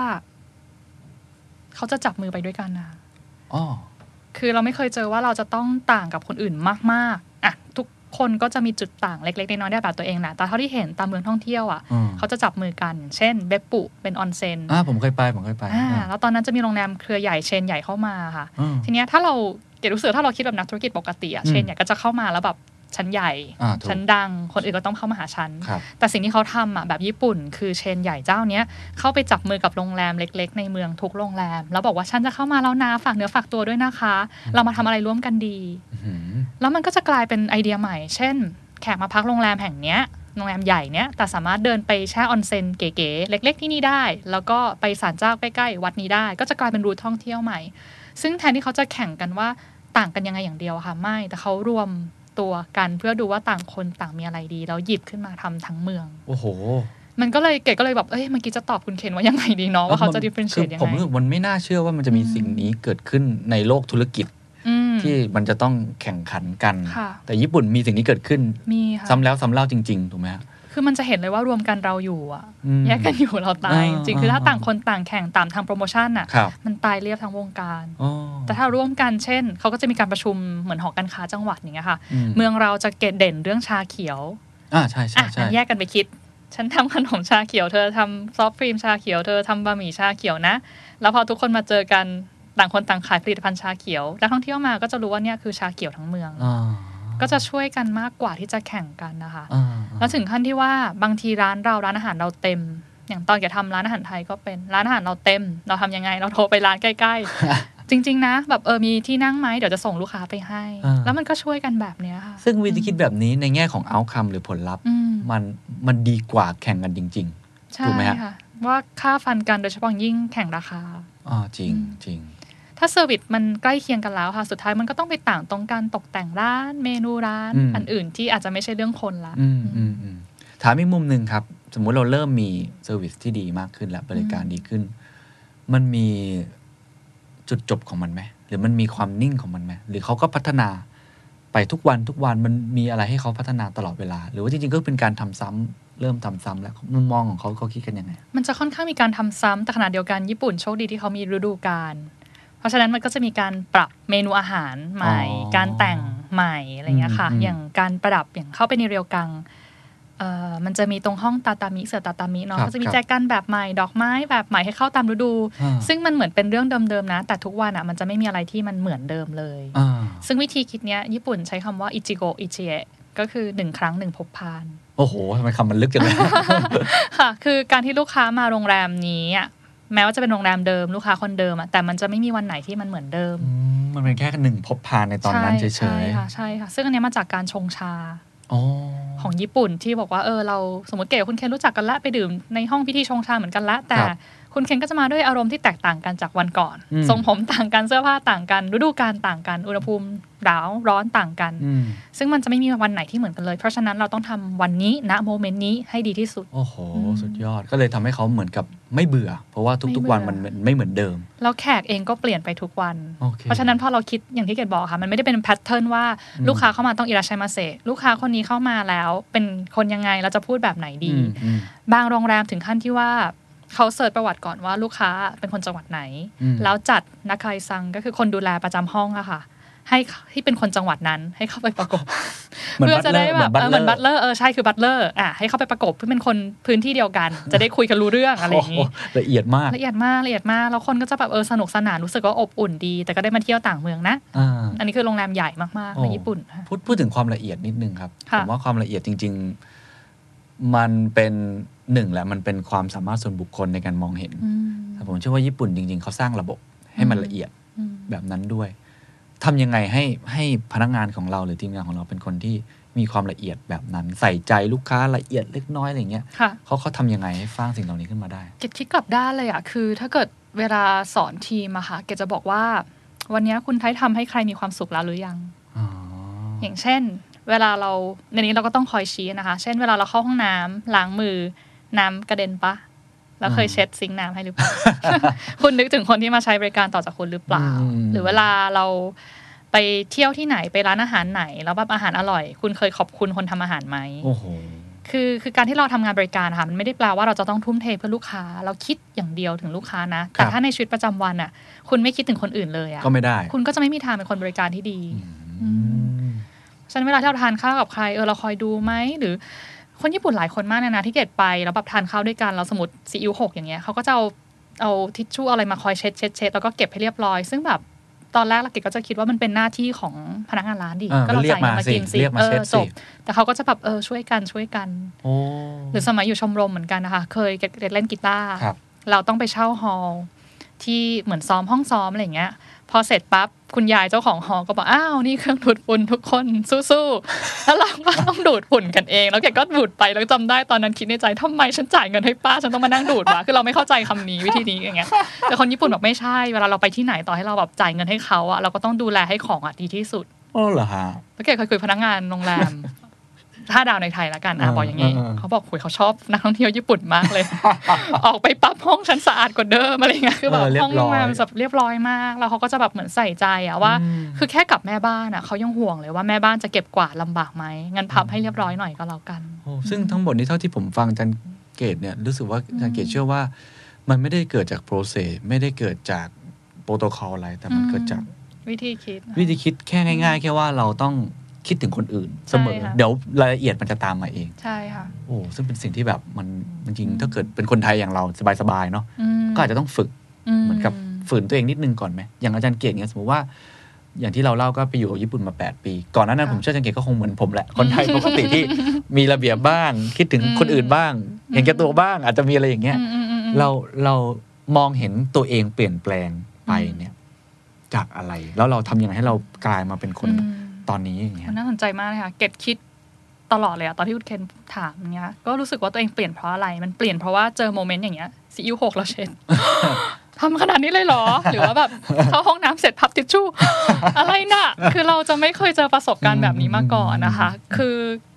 เขาจะจับมือไปด้วยกันนะอ๋อคือเราไม่เคยเจอว่าเราจะต้องต่างกับคนอื่นมาก ๆ อะ ทุก คนก็จะมีจุดต่างเล็กๆน้อยๆได้แบบตัวเองแหละแต่เท่าที่เห็นตามเมืองท่องเที่ยวอะอืมเขาจะจับมือกัน เช่น เบปปุเป็นออนเซ็นอ่าผมเคยไปผมเคยไปอ่าอ่าแล้วตอนนั้นจะมีโรงแรมเครือใหญ่เชนใหญ่เข้ามาค่ะอืมทีเนี้ยถ้าเราเกดรู้สึกถ้าเราคิดแบบนักธุรกิจปกติอะอืมเชนใหญ่ก็จะเข้ามาแล้วแบบฉันใหญ่อ่าถูกฉันดัง คนอื่นก็ต้องเข้ามาหาฉันครับแต่สิ่งที่เขาทำอะแบบญี่ปุ่น คือเชนใหญ่เจ้าเนี้ยเข้าไปจับมือกับโรงแรมเล็ก ๆ ในเมืองทุกโรงแรม แล้วบอกว่าฉันจะเข้ามาแล้วนะฝากเนื้อฝากตัวด้วยนะคะ เรามาทำอะไรร่วมกันดีอื้อหือ แล้วมันก็จะกลายเป็นไอเดียใหม่ เช่น แขกมาพักโรงแรมแห่งเนี้ยโรงแรมใหญ่เนี้ยแต่สามารถเดินไปแช่ออนเซ็นเก๋ๆเล็ก ๆ ที่นี่ได้ แล้วก็ไปศาลเจ้าใกล้ๆวัดนี้ได้ ก็จะกลายเป็นรูทท่องเที่ยวใหม่ ซึ่งแทนที่เขาจะแข่งกันว่าต่างกันยังไงอย่างเดียวอะค่ะไม่แต่เขารวมตัวกันเพื่อดูว่าต่างคนต่างมีอะไรดี แล้วหยิบขึ้นมาทำทั้งเมือง โอ้โห มันก็เลยเก๋ก็เลยแบบเอ้ยเมื่อกี้จะตอบคุณเคนว่ายังไงดีเนาะว่าเขาจะ differentiate คือยังผมไงรู้สึกมันไม่น่าเชื่อว่ามันจะมีอืมสิ่งนี้เกิดขึ้นในโลกธุรกิจอืม ที่มันจะต้องแข่งขันกันค่ะแต่ญี่ปุ่นมีสิ่งนี้เกิดขึ้นมีค่ะซ้ำแล้วซ้ำเล่าจริงๆถูกไหมฮะคือมันจะเห็นเลยว่ารวมกันเราอยู่อะอืมแยกกันอยู่เราตายอ่าจริงๆคือถ้าอ่าต่างคนต่างแข่งตามทางโปรโมชั่นอะครับมันตายเรียบทั้งวงการอ๋อแต่ถ้าร่วมกันเช่น เขาก็จะมีการประชุมเหมือนหอการค้าจังหวัดอย่างเงี้ยค่ะอืมเมืองเราจะเกตเด่นเรื่องชาเขียวอ่าใช่ใช่อะใช่งั้นแยกกันไปคิด ฉันทำขนมชาเขียวเธอทำซอฟต์ครีมชาเขียวเธอทำบะหมี่ชาเขียวนะ แล้วพอทุกคนมาเจอกัน ต่างคนต่างขายผลิตภัณฑ์ชาเขียวนักท่องเที่ยวมาก็จะรู้ว่าเนี่ยคือชาเขียวทั้งเมืองอ่าก็จะช่วยกันมากกว่าที่จะแข่งกันนะคะอ่าแล้วถึงขั้นที่ว่าบางทีร้านเราร้านอาหารเราเต็ม อย่างตอนแกทำร้านอาหารไทยก็เป็นร้านอาหารเราเต็ม เราทำยังไง เราโทรไปร้านใกล้ ๆ จริง ๆ นะ แบบเออมีที่นั่งไหมเดี๋ยวจะส่งลูกค้าไปให้อ่าแล้วมันก็ช่วยกันแบบเนี้ยค่ะ ซึ่งวิธีคิดแบบนี้ในแง่ของเอาคัมหรือผลลัพธ์อืมมันมันดีกว่าแข่งกันจริงใช่ถูกไหมฮะค่ะว่าฆ่าฟันกันโดยเฉพาะอย่างยิ่งแข่งราคาๆอ๋อจริงอืมจริง ถ้า service มันใกล้เคียงกันแล้วค่ะ สุดท้ายมันก็ต้องไปต่างตรงการตกแต่งร้าน เมนูร้านอืมอันอื่นที่อาจจะไม่ใช่เรื่องคนละอืมอืมอืมถามอีกมุมหนึ่งครับ สมมุติเราเริ่มมี service ที่ดีมากขึ้นแล้วบริการดีขึ้น มันมีจุดจบของมันไหมหรือมันมีความนิ่งของมันไหมหรือเขาก็พัฒนาไปทุกวันทุกวันมันมีอะไรให้เขาพัฒนาตลอดเวลา หรือว่าจริงๆก็เป็นการทำซ้ำเริ่มทำซ้ำแล้วมุมมองของเขาเขาคิดกันยังไง มันจะค่อนข้างมีการทำซ้ำแต่ขณะเดียวกันญี่ปุ่นโชคดีที่เขามีฤดูกาล เพราะฉะนั้นมันก็จะมีการปรับเมนูอาหารใหม่อ๋อการแต่งใหม่อะไรเงี้ยค่ะอืมอืมอย่างการประดับอย่างเข้าไปในเรียวกังเเอ่อมันจะมีตรงห้องตาตามิเสือตาตามิเนาะครับก็จะมีครับแจกันแบบใหม่ดอกไม้แบบใหม่ให้เข้าตามฤดูอ่าซึ่งมันเหมือนเป็นเรื่องเดิมๆนะ แต่ทุกวันอะมันจะไม่มีอะไรที่มันเหมือนเดิมเลยอ่าซึ่งวิธีคิดเนี้ยญี่ปุ่นใช้คำว่าอิจิโกอิจิเอะก็คือหนึ่งครั้งหนึ่งพบพาน โอ้โหทำไมคำมันลึกจังเลยค่ะ คือการที่ลูกค้ามาโรงแรมนี้อะ แม้ว่าจะเป็นโรงแรมเดิมลูกค้าคนเดิมอะแต่มันจะไม่มีวันไหนที่มันเหมือนเดิมอืมมันเป็นแค่หนึ่งพบพานในตอนนั้นเฉใช่ยค่ะใช่ค่ะ ซึ่งอันเนี้ยมาจากการชงชาๆอ๋อของญี่ปุ่นที่บอกว่าเออเราสมมติเก๋กับคุณเคนรู้จักกันละไปดื่มในห้องพิธีชงชาเหมือนกันละแต่ ครับคุณเคนก็จะมาด้วยอารมณ์ที่แตกต่างกันจากวันก่อนอืมทรงผมต่างกันเสื้อผ้าต่างกัน ฤดูกาลต่างกัน อุณหภูมิหนาวร้อนต่างกันอืมซึ่งมันจะไม่มีวันไหนที่เหมือนกันเลย เพราะฉะนั้นเราต้องทำวันนี้ณโมเมนต์นี้ให้ดีที่สุด โอ้โหอืมสุดยอดก็เลยทำให้เขาเหมือนกับไม่เบื่อ เพราะว่าทุกไม่ๆเบื่อวันมันไม่เหมือนเดิม แล้วแขกเองก็เปลี่ยนไปทุกวันโอเคเพราะฉะนั้นพอเราคิดอย่างที่เกดบอกค่ะ มันไม่ได้เป็นแพทเทิร์นว่าอืมลูกค้าเข้ามาต้องอิราชัยมาเซลูกค้าคนนี้เข้ามาแล้ว เป็นคนยังไงเราจะพูดแบบไหนดีอืมอืมบางโรงแรมถึงขั้นที่ว่า เขาเสิร์ชประวัติก่อนว่าลูกค้าเป็นคนจังหวัดไหนอืมแล้วจัด仲居さんก็คือคนดูแลประจำห้องอะค่ะ ให้ที่เป็นคนจังหวัดนั้น ให้เข้าไปประกบเหมือนเพื่อจะได้แบบ butler เหมือน butler เออใช่คือ butler อะให้เข้าไปประกบเพื่อเป็นคนพื้นที่เดียวกัน จะได้คุยกันรู้เรื่องอะไรอย่างนี้โโหละเอียดมากละเอียดมากละเอียดมากแล้วคนก็จะแบบเออสนุกสนานรู้สึกว่าอบอุ่นดี แต่ก็ได้มาเที่ยวต่างเมืองนะอ่าอันนี้คือโรงแรมใหญ่มากๆโอ้ในญี่ปุ่นพูดพูดถึงความละเอียดนิดนึงครับค่ะผมว่าความละเอียดจริง ๆ มันเป็น หนึ่งแหละมันเป็นความสามารถส่วนบุคคลในการมองเห็นอืมแต่ผมเชื่อว่าญี่ปุ่นจริง ๆ เขาสร้างระบบให้มันละเอียดอืมแบบนั้นด้วยทำยังไงให้ให้พนักงานของเราหรือทีมงานของเราเป็นคนที่มีความละเอียดแบบนั้น ใส่ใจลูกค้าละเอียดเล็กน้อยอะไรเงี้ยค่ะเขาเขาทำยังไงให้สร้างสิ่งเหล่านี้ขึ้นมาได้เกดคิดกลับด้านเลยอะคือ ถ้าเกิดเวลาสอนทีมอะค่ะเกดจะบอกว่า วันนี้คุณไทยทำให้ใครมีความสุขแล้วหรือยังอ๋ออย่างเช่น เวลาเราในนี้เราก็ต้องคอยชี้นะคะ เช่น เวลาเราเข้าห้องน้ำล้างมือ น้ำกระเด็นปะแล้วเคยเช็ดซิงค์น้ำให้หรือเปล่า คุณนึกถึงคนที่มาใช้บริการต่อจากคุณหรือเปล่า หรือเวลาเราไปเที่ยวที่ไหนไปร้านอาหารไหน แล้วแบบอาหารอร่อย คุณเคยขอบคุณคนทำอาหารไหมโอ้โหคือคือการที่เราทำงานบริการค่ะมันไม่ได้แปลว่าเราจะต้องทุ่มเทเพื่อลูกค้า เราคิดอย่างเดียวถึงลูกค้านะ แต่ครับถ้าในชีวิตประจำวันอะ คุณไม่คิดถึงคนอื่นเลยอะก็ไม่ได้ คุณก็จะไม่มีทางเป็นคนบริการที่ดีอืมฉะนั้นเวลาที่เราทานข้าวกับใครเออเราคอยดูไหมหรือ คนญี่ปุ่นหลายคนมากเลยนะที่เกดไปแล้วแบบทานข้าวด้วยกันเราสมมติซีอิ๊วหกอย่างเงี้ยเขาก็จะเอาเอาทิชชู่อะไรมาคอยเช็ดเช็ดเช็ดแล้วก็เก็บให้เรียบร้อย ซึ่งแบบตอนแรกเราเกดก็จะคิดว่ามันเป็นหน้าที่ของพนักงานร้านดิอ่าก็เราเรียกจ่ายเงินมามาสิกินสิเรียกมาเอเช็อดจสิบแต่เขาก็จะแบบเออช่วยกันช่วยกันโอ้หรือสมัยอยู่ชมรมเหมือนกันนะคะเคยเกดเล่นกีตาร์ครับเราต้องไปเช่า hallที่เหมือนซ้อมห้องซ้อมอะไรอย่างเงี้ย พอเสร็จปั๊บคุณยายเจ้าของหอก็บอกอ้าวนี่เครื่องดูดฝุ่นทุกคนสู้ๆแล้วเราก็ต้องดูดฝุ่นกันเอง แล้วแกก็ดูดไปแล้วจำได้ตอนนั้นคิดในใจทำไมฉันจ่ายเงินให้ป้าฉันต้องมานั่งดูดวะคือเราไม่เข้าใจคำนี้วิธีนี้อย่างเงี้ยแต่คนญี่ปุ่นบอกไม่ใช่เวลาเราไปที่ไหนต่อให้เราแบบจ่ายเงินให้เขาอะเราก็ต้องดูแลให้ของอะดีที่สุดโอ้เหรอฮะแล้วแกเคยคุยพนักงานโรงแรม ห้าดาวในไทยแล้วกันอะอ่าบอกอย่างนี้อ่าเขาบอกคุยเขาชอบนักท่องเที่ยวญี่ปุ่นมากเลย ออกไปปั๊บห้องฉันสะอาดกว่าเดิมอะไรเงี้ยคือแบบเออเรียบห้องโรงแรมร้อยแบบเรียบร้อยมาก แล้วเขาก็จะแบบเหมือนใส่ใจอะว่าอืมคือแค่กับแม่บ้านอะเขายังห่วงเลยว่าแม่บ้านจะเก็บกวาดลำบากไหมงั้นพับให้เรียบร้อยหน่อยก็แล้วกันโอ้ซึ่งทั้งหมดนี้เท่าที่ผมฟังอาจารย์เกดเนี่ยรู้สึกว่าอาจารย์เกดเชื่อว่า มันไม่ได้เกิดจาก process ไม่ได้เกิดจากโปรโตคอลอะไรแต่มันอืมเกิดจากวิธีคิดนะคะวิธีคิดแค่ง่าย ๆ แค่ว่าเราต้อง คิดถึงคนอื่นเสมอใช่ค่ะเดี๋ยวรายละเอียดมันจะตามมาเอง ใช่ค่ะ โอ้ซึ่งเป็นสิ่งที่แบบมันจริงๆถ้าเกิดเป็นคนไทยอย่างเราสบายๆเนาะอืมก็อาจจะต้องฝึกเหมือนกับฝืนตัวเองนิดนึงก่อนไหมอย่างอาจารย์เกตเนี่ยสมมติว่า อย่างที่เราเล่าก็ไปอยู่กับญี่ปุ่นมา 8 ปี ก่อนหน้านั้นค่ะผมเชื่ออาจารย์เกตก็คงเหมือนผมแหละคนไทยปกติที่มีระเบียบบ้าง คิดถึงคนอื่นบ้าง เห็นแก่ตัวบ้าง อาจจะมีอะไรอย่างเงี้ยอืมอืมอืมอืมเราเรามองเห็นตัวเองเปลี่ยนแปลงไปเนี่ย จากอะไร แล้วเราทำยังไงให้เรากลายมาเป็นคนอืม ตอนนี้อย่างเงี้ยมันน่าสนใจมากเลยค่ะ เกดคิดตลอดเลยอะตอนที่คุณเคนถามเนี้ย ก็รู้สึกว่าตัวเองเปลี่ยนเพราะอะไร มันเปลี่ยนเพราะว่าเจอ moment อย่างเงี้ยซีอิ๊วหกแล้วเช็ด ทำขนาดนี้เลยเหรอ หรือว่าแบบเข้าห้องน้ำเสร็จพับทิชชู่ อะไรน่ะ คือเราจะไม่เคยเจอประสบการณ์แบบนี้มาก่อนนะคะ คือ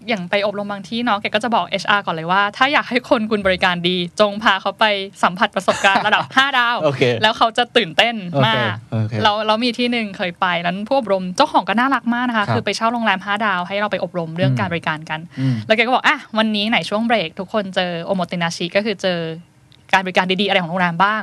อย่างไปอบรมบางที่เนาะเกดก็จะบอก HR ก่อนเลยว่า ถ้าอยากให้คนคุณบริการดี จงพาเขาไปสัมผัสประสบการณ์ระดับ 5 ดาวโอเคแล้วเขาจะตื่นเต้นโอเคมากโอเคเราเรามีที่หนึ่งเคยไปนั้นผู้อบรมเจ้าของก็น่ารักมากนะคะครับคือไปเช่าโรงแรมห้าดาวให้เราไปอบรมเรื่องอืมการบริการกันอืมแล้วแกก็บอกอะวันนี้ไหนช่วงเบรก ทุกคนเจอおもてなしก็คือเจอการบริการดีๆอะไรของโรงแรมบ้าง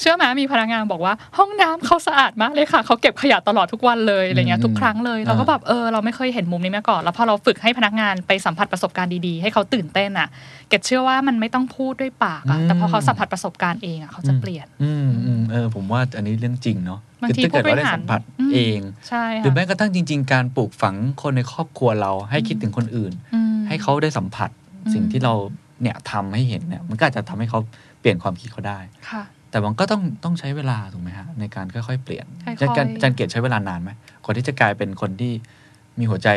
เชื่อไหมมีพนักงานบอกว่า ห้องน้ำเขาสะอาดมากเลยค่ะเขาเก็บขยะตลอดทุกวันเลยอะไรเงี้ยอืมทุกครั้งเลยเราก็แบบเออเราไม่เคยเห็นมุมนี้มาก่อน แล้วพอเราฝึกให้พนักงานไปสัมผัสประสบการณ์ดีๆ ให้เขาตื่นเต้นอะเกดเชื่อว่ามันไม่ต้องพูดด้วยปากอะแต่พอเขาสัมผัสประสบการณ์เองอะเขาจะเปลี่ยน อืมอืมเออผมว่าอันนี้เรื่องจริงเนาะบางทีคือถ้าเกิดว่าได้ผู้บริหารสัมผัสอืมเองใช่หรือค่ะแม้กระทั่งจริง ๆ การปลูกฝังคนในครอบครัวเราให้คิดถึงคนอื่นอืมให้เขาได้สัมผัสอืมสิ่งที่เราเนี่ยทำให้เห็นเนี่ยมันก็อาจจะทำให้เขาเปลี่ยนความคิดเขาได้ค่ะ แต่มันก็ต้องต้องใช้เวลาถูกไหมฮะในการค่อยๆเปลี่ยนค่อยๆอาจารย์อาจารย์เกียรติใช้เวลานานไหมคนที่จะกลายเป็นคนที่มีหัวใจ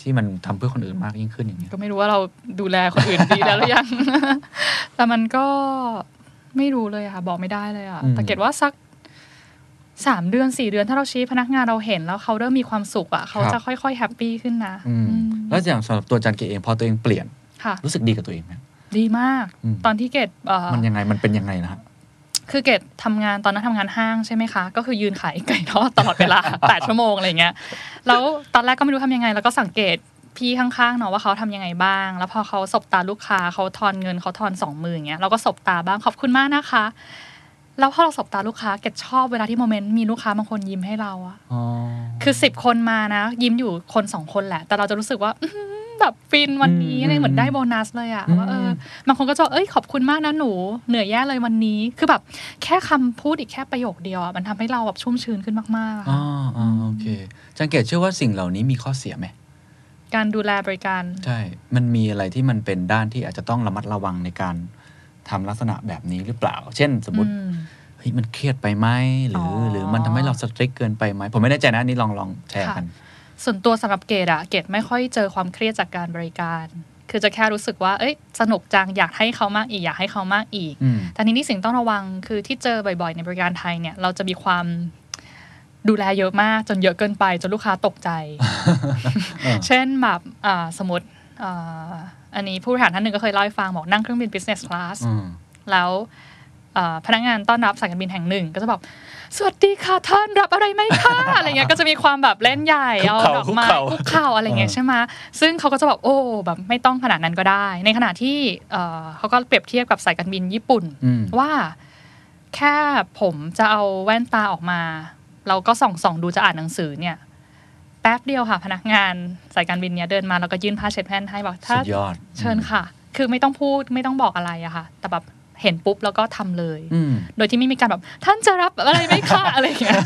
ที่มันทำเพื่อคนอื่นมากยิ่งขึ้นอย่างเงี้ยก็ไม่รู้ว่าเราดูแลคนอื่นดีแล้วหรือยัง แต่มันก็ไม่รู้เลยอะค่ะ บอกไม่ได้เลยอะอืมแต่เกดว่าสักสามเดือนสี่เดือนถ้าเราชี้พนักงานเราเห็นแล้วเขาเริ่มมีความสุขอะเขาจะค่อยๆ happy ขึ้นนะอืมอืมแล้วอย่างสำหรับตัวอาจารย์เกียรติเองพอตัวเองเปลี่ยนค่ะรู้สึกดีกับตัวเองไหมดีมากอืมตอนที่เกดเอ่อมันยังไงมันเป็นยังไงนะฮะ คือเกดทำงานตอนนั้นทำงานห้างใช่ไหมคะ ก็คือยืนขายไก่ทอดตลอดเวลาแปดชั่วโมงอะไรเงี้ยแล้วตอนแรกก็ไม่รู้ทำยังไง แล้วก็สังเกตพี่ข้างๆเนาะว่าเขาทำยังไงบ้าง แล้วพอเขาสบตาลูกค้าเขาทอนเงินเขาทอนสองมืออย่างเงี้ยเราก็สบตาบ้างขอบคุณมากนะคะ แล้วพอเราสบตาลูกค้าเกดชอบเวลาที่โมเมนต์มีลูกค้าบางคนยิ้มให้เราอะอ๋อคือสิบคนมานะ ยิ้มอยู่คนสองคนแหละ แต่เราจะรู้สึกว่าอื้อหือ แบบฟินวันนี้อะไรเหมือนได้โบนัสเลยอะว่าเออบางคนก็จะบอกเอ้ยขอบคุณมากนะหนู เหนื่อยแย่เลยวันนี้คือแบบแค่คำพูดอีกแค่ประโยคเดียวอะมันทำให้เราแบบชุ่มชื้นขึ้นมากๆอะอ๋อค่ะอ๋อโอเคอาจารย์เกียรติเชื่อว่าสิ่งเหล่านี้มีข้อเสียไหมการดูแลบริการ ใช่ มันมีอะไรที่มันเป็นด้านที่อาจจะต้องระมัดระวังในการทำลักษณะแบบนี้หรือเปล่า เช่น สมมติอืมเฮ้ยมันเครียดไปไหมหรือออหรือมันทำให้เราสตริกเกินไปไหมผมไม่แน่ใจนะอันนี่ลองลองแชร์กัน ส่วนตัวสำหรับเกดอะเกดไม่ค่อยเจอความเครียดจากการบริการ คือจะแค่รู้สึกว่า เอ้ย สนุกจัง อยากให้เขามากอีก อยากให้เขามากอีกอืมแต่ทีนี้สิ่งต้องระวังคือที่เจอบ่อยๆ ในบริการไทยเนี่ย เราจะมีความดูแลเยอะมากจนเยอะเกินไป จนลูกค้าตกใจเออเช่นแบบอ่าสมมติอ่าอันนี้ผู้บริหารท่านหนึ่งก็เคยเล่าให้ฟังบอกนั่งเครื่องบิน business class อืมแล้วเอ่อ พนักงานต้อนรับสายการบินแห่งหนึ่ง ก็จะแบบสวัสดีค่ะท่านรับอะไรไหมคะอะไรเงี้ยก็จะมีความแบบเล่นใหญ่เอาดอกไม้คุกเข่าคุกเข่าอะไรเงี้ยใช่ไหมซึ่งเขาก็จะแบบโอ้แบบไม่ต้องขนาดนั้นก็ได้ ในขณะที่เอ่อเขาก็เปรียบเทียบกับสายการบินญี่ปุ่นอืมว่าแค่ผมจะเอาแว่นตาออกมาเราก็ส่องส่องดูจะอ่านหนังสือเนี่ยแป๊บเดียวค่ะ พนักงานสายการบินเนี้ยเดินมาแล้วก็ยื่นผ้าเช็ดแผ่นให้บอกถ้าสุดยอดเชิญค่ะ คือไม่ต้องพูดไม่ต้องบอกอะไรอะค่ะ แต่แบบ เห็นปุ๊บแล้วก็ทำเลยอืมโดยที่ไม่มีการแบบท่านจะรับอะไรไหมคะอะไรอย่างเงี้ย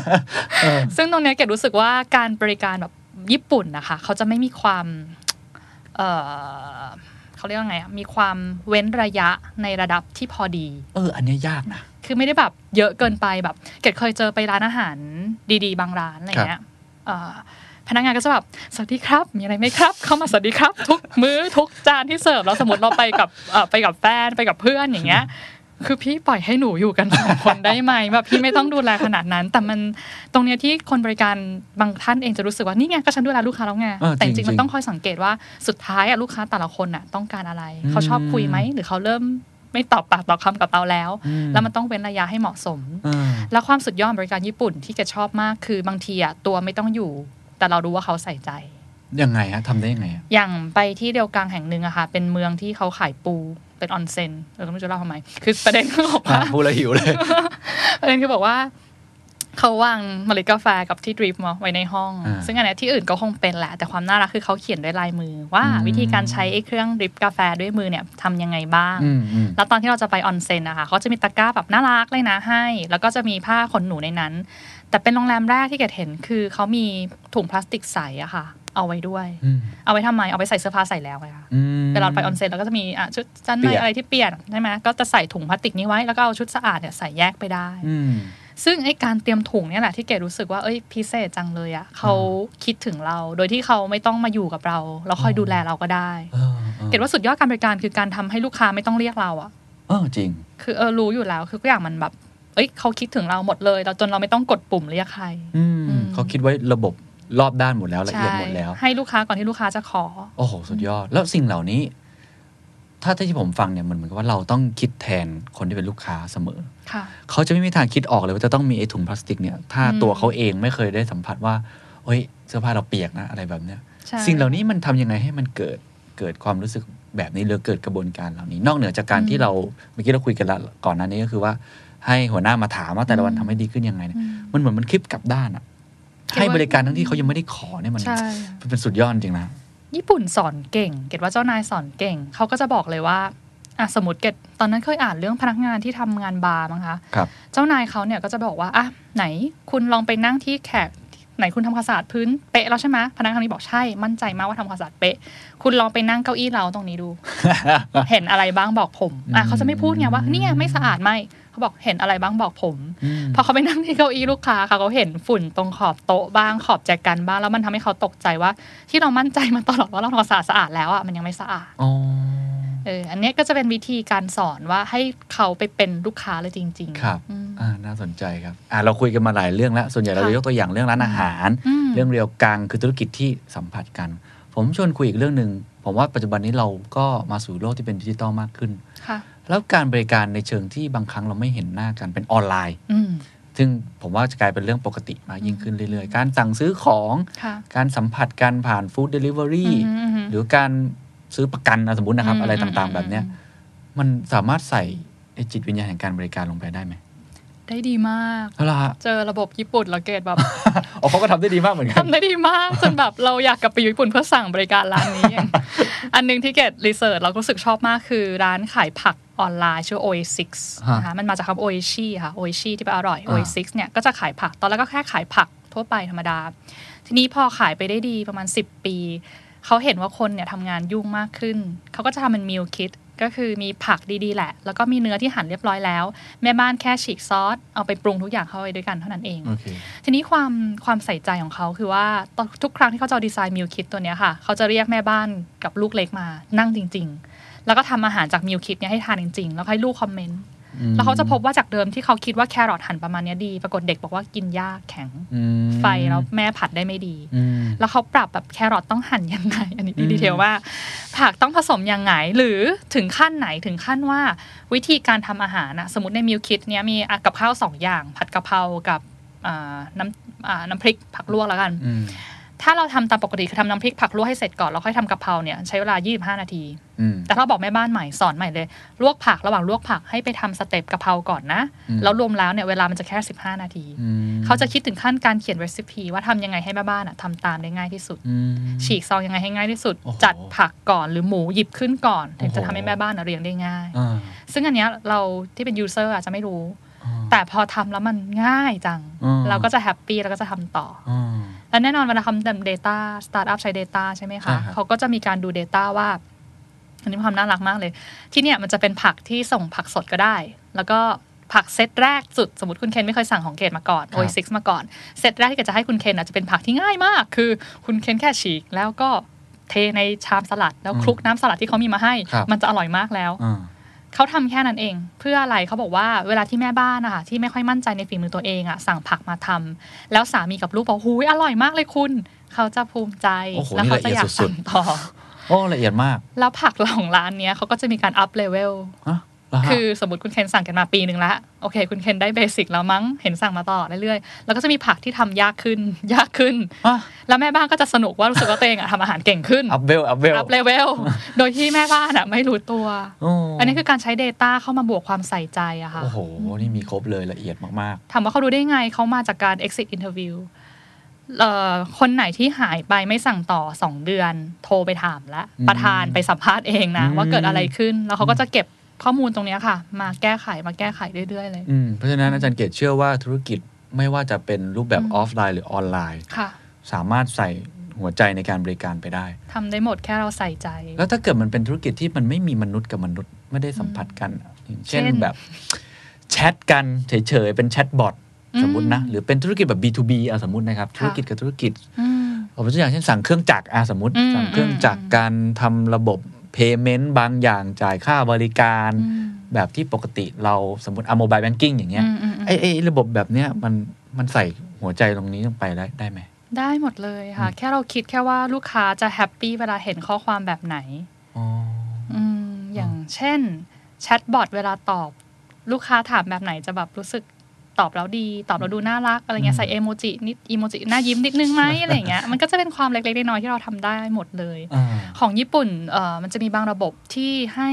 ซึ่งตรงเนี้ยเกดรู้สึกว่าการบริการแบบญี่ปุ่นนะคะ เขาจะไม่มีความเออเขาเรียกว่าไงอะมีความเว้นระยะในระดับที่พอดี เออ อันเนี้ยยากนะ คือไม่ได้แบบเยอะเกินไปแบบ เกดเคยเจอไปร้านอาหารดี ๆ บางร้านอะไรเงี้ยเอ่อ พนักงานก็จะแบบสวัสดีครับ มีอะไรไหมครับ เข้ามาสวัสดีครับ ทุกมื้อทุกจานที่เสิร์ฟแล้วสมมติเราไปกับเอ่อไปกับแฟนไปกับเพื่อนอย่างเงี้ยคือพี่ปล่อยให้หนูอยู่กันสองคนได้ไหมแบบพี่ไม่ต้องดูแลขนาดนั้น แต่มันตรงเนี้ยที่คนบริการบางท่านเองจะรู้สึกว่านี่ไงก็ฉันดูแลลูกค้าแล้วไงเออแต่จจริริงงๆมันจริงต้องคอยสังเกตว่าสุดท้ายอะลูกค้าแต่ละคนอะต้องการอะไรอืมเขาชอบคุยไหมหรือเขาเริ่มไม่ตอบปากตอบคำกับเราแล้วอืมแล้วมันต้องเว้นระยะให้เหมาะสมเออแล้วความสุดยอดของบริการญี่ปุ่นที่แกชอบมากคือบางทีอะตัวไม่ต้องอยู่ แต่เรารู้ว่าเขาใส่ใจ ยังไงฮะทำได้ยังไงอะอย่างไปที่เดียวกังแห่งหนึ่งอะค่ะ เป็นเมืองที่เขาขายปูเป็นออนเซ็นเออไม่รู้จะเล่าทำไม คือประเด็นคือบอกว่าพูดแล้วหิวเลยประเด็นคือบอกว่าเขาวางเมล็ดกาแฟกับที่ดริปมาไว้ในห้องอ่าซึ่งอันเนี้ยที่อื่นก็คงเป็นแหละ แต่ความน่ารักคือเขาเขียนด้วยลายมือ ว่าอืมวิธีการใช้ไอ้เครื่องดริปกาแฟด้วยมือเนี่ยทำยังไงบ้างอืมอืมแล้วตอนที่เราจะไปออนเซ็นนะคะเขาจะมีตะกร้าแบบน่ารักเลยนะให้ แล้วก็จะมีผ้าขนหนูในนั้น แต่เป็นโรงแรมแรกที่เกดเห็นคือเขามีถุงพลาสติกใสอะค่ะ เอาไว้ด้วยอืมเอาไว้ทำไม เอาไว้ใส่เสื้อผ้าใส่แล้วไงคะอืมเวลาเราไปออนเซ็นเราก็จะมีอะชุดชั้นในเปียกอะไรที่เปลี่ยนใช่ไหมก็จะใส่ถุงพลาสติกนี้ไว้แล้วก็เอาชุดสะอาดเนี่ยใส่แยกไปได้อืมซึ่งไอ้การเตรียมถุงเนี่ยแหละที่เกดรู้สึกว่าเอ้ยพิเศษจังเลยอะเขาคิดถึงเรา โดยที่เขาไม่ต้องมาอยู่กับเรา แล้วคอยดูแลเราก็ได้เออออเกดว่าสุดยอดการบริการคือการทำให้ลูกค้าไม่ต้องเรียกเราอะเออจริง คือเออรู้อยู่แล้วคือทุกอย่างมันแบบ เอ้ยเขาคิดถึงเราหมดเลย เราจนเราไม่ต้องกดปุ่มเรียกใครอืมอืมเขาคิดไว้ระบบรอบด้านหมดแล้วละเอียดใช่หมดแล้ว ให้ลูกค้าก่อนที่ลูกค้าจะขอ โอ้โห สุดยอด แล้วสิ่งเหล่านี้ ถ้าที่ผมฟังเนี่ยมันเหมือนกับว่าเราต้องคิดแทนคนที่เป็นลูกค้าเสมอค่ะเขาจะไม่มีทางคิดออกเลยว่าจะต้องมีไอ้ถุงพลาสติกเนี่ย ถ้าอืมตัวเขาเองไม่เคยได้สัมผัสว่าเฮ้ยเสื้อผ้าเราเปียกนะอะไรแบบเนี้ยใช่สิ่งเหล่านี้มันทำยังไงให้มันเกิดเกิดความรู้สึกแบบนี้หรือเกิดกระบวนการเหล่านี้ นอกเหนือจากการอืมที่เราเมื่อกี้เราคุยกันแล้วก่อนหน้านี้ก็คือว่า ให้หัวหน้ามาถามว่าแต่ละวันทำให้ดีขึ้นยังไงเนี่ยมันเหมือนมันคลิปกลับด้านอะให้บริการทั้งที่เขายังไม่ได้ขอเนี่ยมันใช่มันเป็นสุดยอดจริงนะญี่ปุ่นสอนเก่ง เกดว่าเจ้านายสอนเก่ง เขาก็จะบอกเลยว่าอะสมมติเกดตอนนั้นเคยอ่านเรื่องพนักงานที่ทำงานบาร์มั้งคะครับเจ้านายเขาเนี่ยก็จะบอกว่าอะไหนคุณลองไปนั่งที่แขกไหนคุณทำความสะอาดพื้นเป๊ะแล้วใช่ไหมพนักงานคนนี้บอกใช่มั่นใจมากว่าทำความสะอาดเป๊ะ คุณลองไปนั่งเก้าอี้เราตรงนี้ดู เห็นอะไรบ้างบอกผมอะเขาจะไม่พูดไงว่าเนี่ยไม่สะอาดไหม เขาบอกเห็นอะไรบ้างบอกผมอืมพอเขาไปนั่งที่เก้าอี้ลูกค้าค่ะเขาเห็นฝุ่นตรงขอบโต๊ะบ้างขอบแจกันบ้างแล้วมันทำให้เขาตกใจว่า ที่เรามั่นใจมาตลอดว่าเราทำความสะอาดสะอาดแล้วอะมันยังไม่สะอาดอ๋อเอออันเนี้ยก็จะเป็นวิธีการสอนว่าให้เขาไปเป็นลูกค้าเลยจริง ๆ ครับอืมอ่าน่าสนใจครับอ่าเราคุยกันมาหลายเรื่องแล้ว ส่วนใหญ่เราค่ะจะยกตัวอย่างเรื่องร้านอาหารอืมเรื่องเรียวกังคือธุรกิจที่สัมผัสกัน ผมชวนคุยอีกเรื่องหนึ่งผมว่าปัจจุบันนี้เราก็มาสู่โลกที่เป็นดิจิตอลมากขึ้นค่ะ แล้วการบริการในเชิงที่บางครั้งเราไม่เห็นหน้ากันเป็นออนไลน์อืมซึ่งผมว่าจะกลายเป็นเรื่องปกติมากยิ่งขึ้นเรื่อยๆ การสั่งซื้อของค่ะการสัมผัสกันผ่าน food delivery อืมอืมอืมหรือการซื้อประกันอะสมมตินะครับอืมอะไรต่างอืมๆแบบเนี้ยอืมมันสามารถใส่ไอ้จิตวิญญาณแห่งการบริการลงไปได้ไหม ได้ดีมากแล้วล่ะฮะเจอระบบญี่ปุ่นแล้วเกดแบบอ๋อเขาก็ทำได้ดีมากเหมือนกันทำได้ดีมากจนแบบเราอยากกลับไปอยู่ญี่ปุ่นเพื่อสั่งบริการร้านนี้ อันหนึงที่เกดรีเสิร์ชเราก็รู้สึกชอบมากคือร้านขายผัก ออนไลน์ชื่อ Oasis ฮะนะคะมันมาจากคำ Oishi ค่ะ Oishi ที่แปลอร่อยอ่า Oasis เนี่ยก็จะขายผัก ตอนแรกก็แค่ขายผักทั่วไปธรรมดา ทีนี้พอขายไปได้ดีประมาณ 10 ปี เขาเห็นว่าคนเนี่ยทำงานยุ่งมากขึ้น เขาก็จะทำเป็น meal kit ก็คือมีผักดีๆ แหละ แล้วก็มีเนื้อที่หั่นเรียบร้อยแล้ว แม่บ้านแค่ฉีกซอส เอาไปปรุงทุกอย่างเข้าไปด้วยกันเท่านั้นเองโอเคทีนี้ความความใส่ใจของเขาคือว่าตอนทุกครั้งที่เขาจะเอา design meal kit ตัวเนี้ยค่ะ เขาจะเรียกแม่บ้านกับลูกเล็กมานั่งจริง ๆ แล้วก็ทำอาหารจาก meal kit เนี้ยให้ทานจริงๆ แล้วให้ลูก comment แล้วเขาจะพบว่าจากเดิมที่เขาคิดว่าแครอทหั่นประมาณเนี้ยดี ปรากฏเด็กบอกว่ากินยากแข็งอืมไฟแล้วแม่ผัดได้ไม่ดีอืมแล้วเขาปรับแบบแครอทต้องหั่นยังไง อันนี้อืม detail ว่า ผักต้องผสมยังไง หรือถึงขั้นไหนถึงขั้นว่าวิธีการทำอาหารนะสมมติใน meal kit เนี้ยมีอะกับข้าวสองอย่าง ผัดกะเพรากับอ่าน้ำอ่าน้ำพริกผักลวกแล้วกันอืม ถ้าเราทำตามปกติคือทำน้ำพริกผักลวกให้เสร็จก่อนแล้วค่อยทำกะเพราเนี่ยใช้เวลา 25 นาทีอืมแต่ถ้าเราบอกแม่บ้านใหม่สอนใหม่เลย ลวกผักระหว่างลวกผักให้ไปทำ step กะเพราก่อนนะอืมแล้วรวมแล้วเนี่ยเวลามันจะแค่ 15 นาทีออืมเขาจะคิดถึงขั้นการเขียน recipe ว่าทำยังไงให้แม่บ้านอะทำตามได้ง่ายที่สุดอืมฉีกซองยังไงให้ง่ายที่สุดโอ้โหจัดผักก่อนหรือหมูหยิบขึ้นก่อน ถึงจะโอ้โหทำให้แม่บ้านอะเรียงได้ง่ายอ่าซึ่งอันเนี้ยเราที่เป็น user อาจจะไม่รู้อ่าแต่พอทำแล้วมันง่ายจังอืมเราก็จะ happy แล้วก็จะทำต่ออ่า และแน่นอนเวลาทำ Data Startup ใช้ Data ใช่ไหมใช่คะครับเขาก็จะมีการดู Data ว่าอันนี้ความน่ารักมากเลย ที่เนี่ยมันจะเป็นผักที่ส่งผักสดก็ได้ แล้วก็ผักเซตแรกสุดสมมติคุณเคนไม่เคยสั่งของเกดมาก่อนครับโอซิกมาก่อน เซตแรกที่เกดจะให้คุณเคนอาจจะเป็นผักที่ง่ายมาก คือคุณเคนแค่ฉีกแล้วก็เทในชามสลัดแล้วคลุกน้ำสลัดที่เขามีมาให้ครับมันจะอร่อยมากแล้วอ่า เขาทำแค่นั้นเอง เพื่ออะไรเขาบอกว่าเวลาที่แม่บ้านนะคะที่ไม่ค่อยมั่นใจในฝีมือตัวเองอะสั่งผักมาทำแล้วสามีกับลูกบอกหูยอร่อยมากเลยคุณ เขาจะภูมิใจโอ้โหแล้วนี่เขาจะอยากสั่งต่อละเอียดอยากสุดๆโอ้ละเอียดมาก แล้วผักของร้านเนี้ยเขาก็จะมีการ up level ฮะเหรฮะ คือสมมติคุณเคนสั่งกันมาปีหนึ่งละโอเค คุณเคนได้ basic แล้วมั้งเห็นสั่งมาตลอดเรื่อยๆแล้วก็จะมีผักที่ทำยากขึ้น ยากขึ้นอะแล้วแม่บ้านก็จะสนุกว่ารู้สึกว่าตัวเองอะทำอาหารเก่งขึ้น up level up level up levelโดยที่แม่บ้านอะไม่รู้ตัวโอ้อันนี้คือการใช้ Data เข้ามาบวกความใส่ใจอะค่ะโอ้โหนี่มีครบเลยละเอียดมากถามว่าเขาดูได้ไงเขามาจากการ exit interview เอ่อคนไหนที่หายไปไม่สั่งต่อสองเดือน โทรไปถามแล้วอืมประธานไปสัมภาษณ์เองนะอืมว่าเกิดอะไรขึ้นแล้วเขาก็จะเก็บ ข้อมูลตรงเนี้ยค่ะ มาแก้ไขมาแก้ไขเรื่อยๆเลยๆอืมเพราะฉะนั้นอาจารย์เกตเชื่อว่าธุรกิจไม่ว่าจะเป็นรูปแบบอืมออฟไลน์หรือออนไลน์ค่ะสามารถใส่หัวใจในการบริการไปได้ทำได้หมดแค่เราใส่ใจ แล้วถ้าเกิดมันเป็นธุรกิจที่มันไม่มีมนุษย์กับมนุษย์ไม่ได้สัมผัสกันอะอย่างเช่นเช่นแบบแชทกันเฉยๆเป็น chatbot อืมสมมตินะ หรือเป็นธุรกิจแบบ B2B อะสมมตินะครับค่ะธุรกิจกับธุรกิจอืมเอาตัวอย่างเช่นสั่งเครื่องจักรอะสมมติอืมสั่งเครื่องจักรอืมการทำระบบ payment บางอย่างจ่ายค่าบริการอืมแบบที่ปกติเราสมมติอะ mobile banking อย่างเงี้ยอืมอืมอืมไอ้ไอ้ระบบแบบเนี้ยมันมันใส่หัวใจตรงนี้ลงไปได้ได้ไหม ได้หมดเลยค่ะ แค่เราคิดแค่ว่าลูกค้าจะ happy เวลาเห็นข้อความแบบไหนอ๋ออืมอย่างเช่น chatbot เวลาตอบ ลูกค้าถามแบบไหนจะแบบรู้สึก ตอบแล้วดีตอบแล้วดูน่ารักอะไรเงี้ยใส่เอโมจินิดอีโมจิหน้ายิ้มนิดนึงไหมอะไรอย่างเงี้ยมันก็จะเป็นความเล็กๆน้อยๆที่เราทำได้หมดเลยอ่าของญี่ปุ่นเอ่อมันจะมีบางระบบที่ให้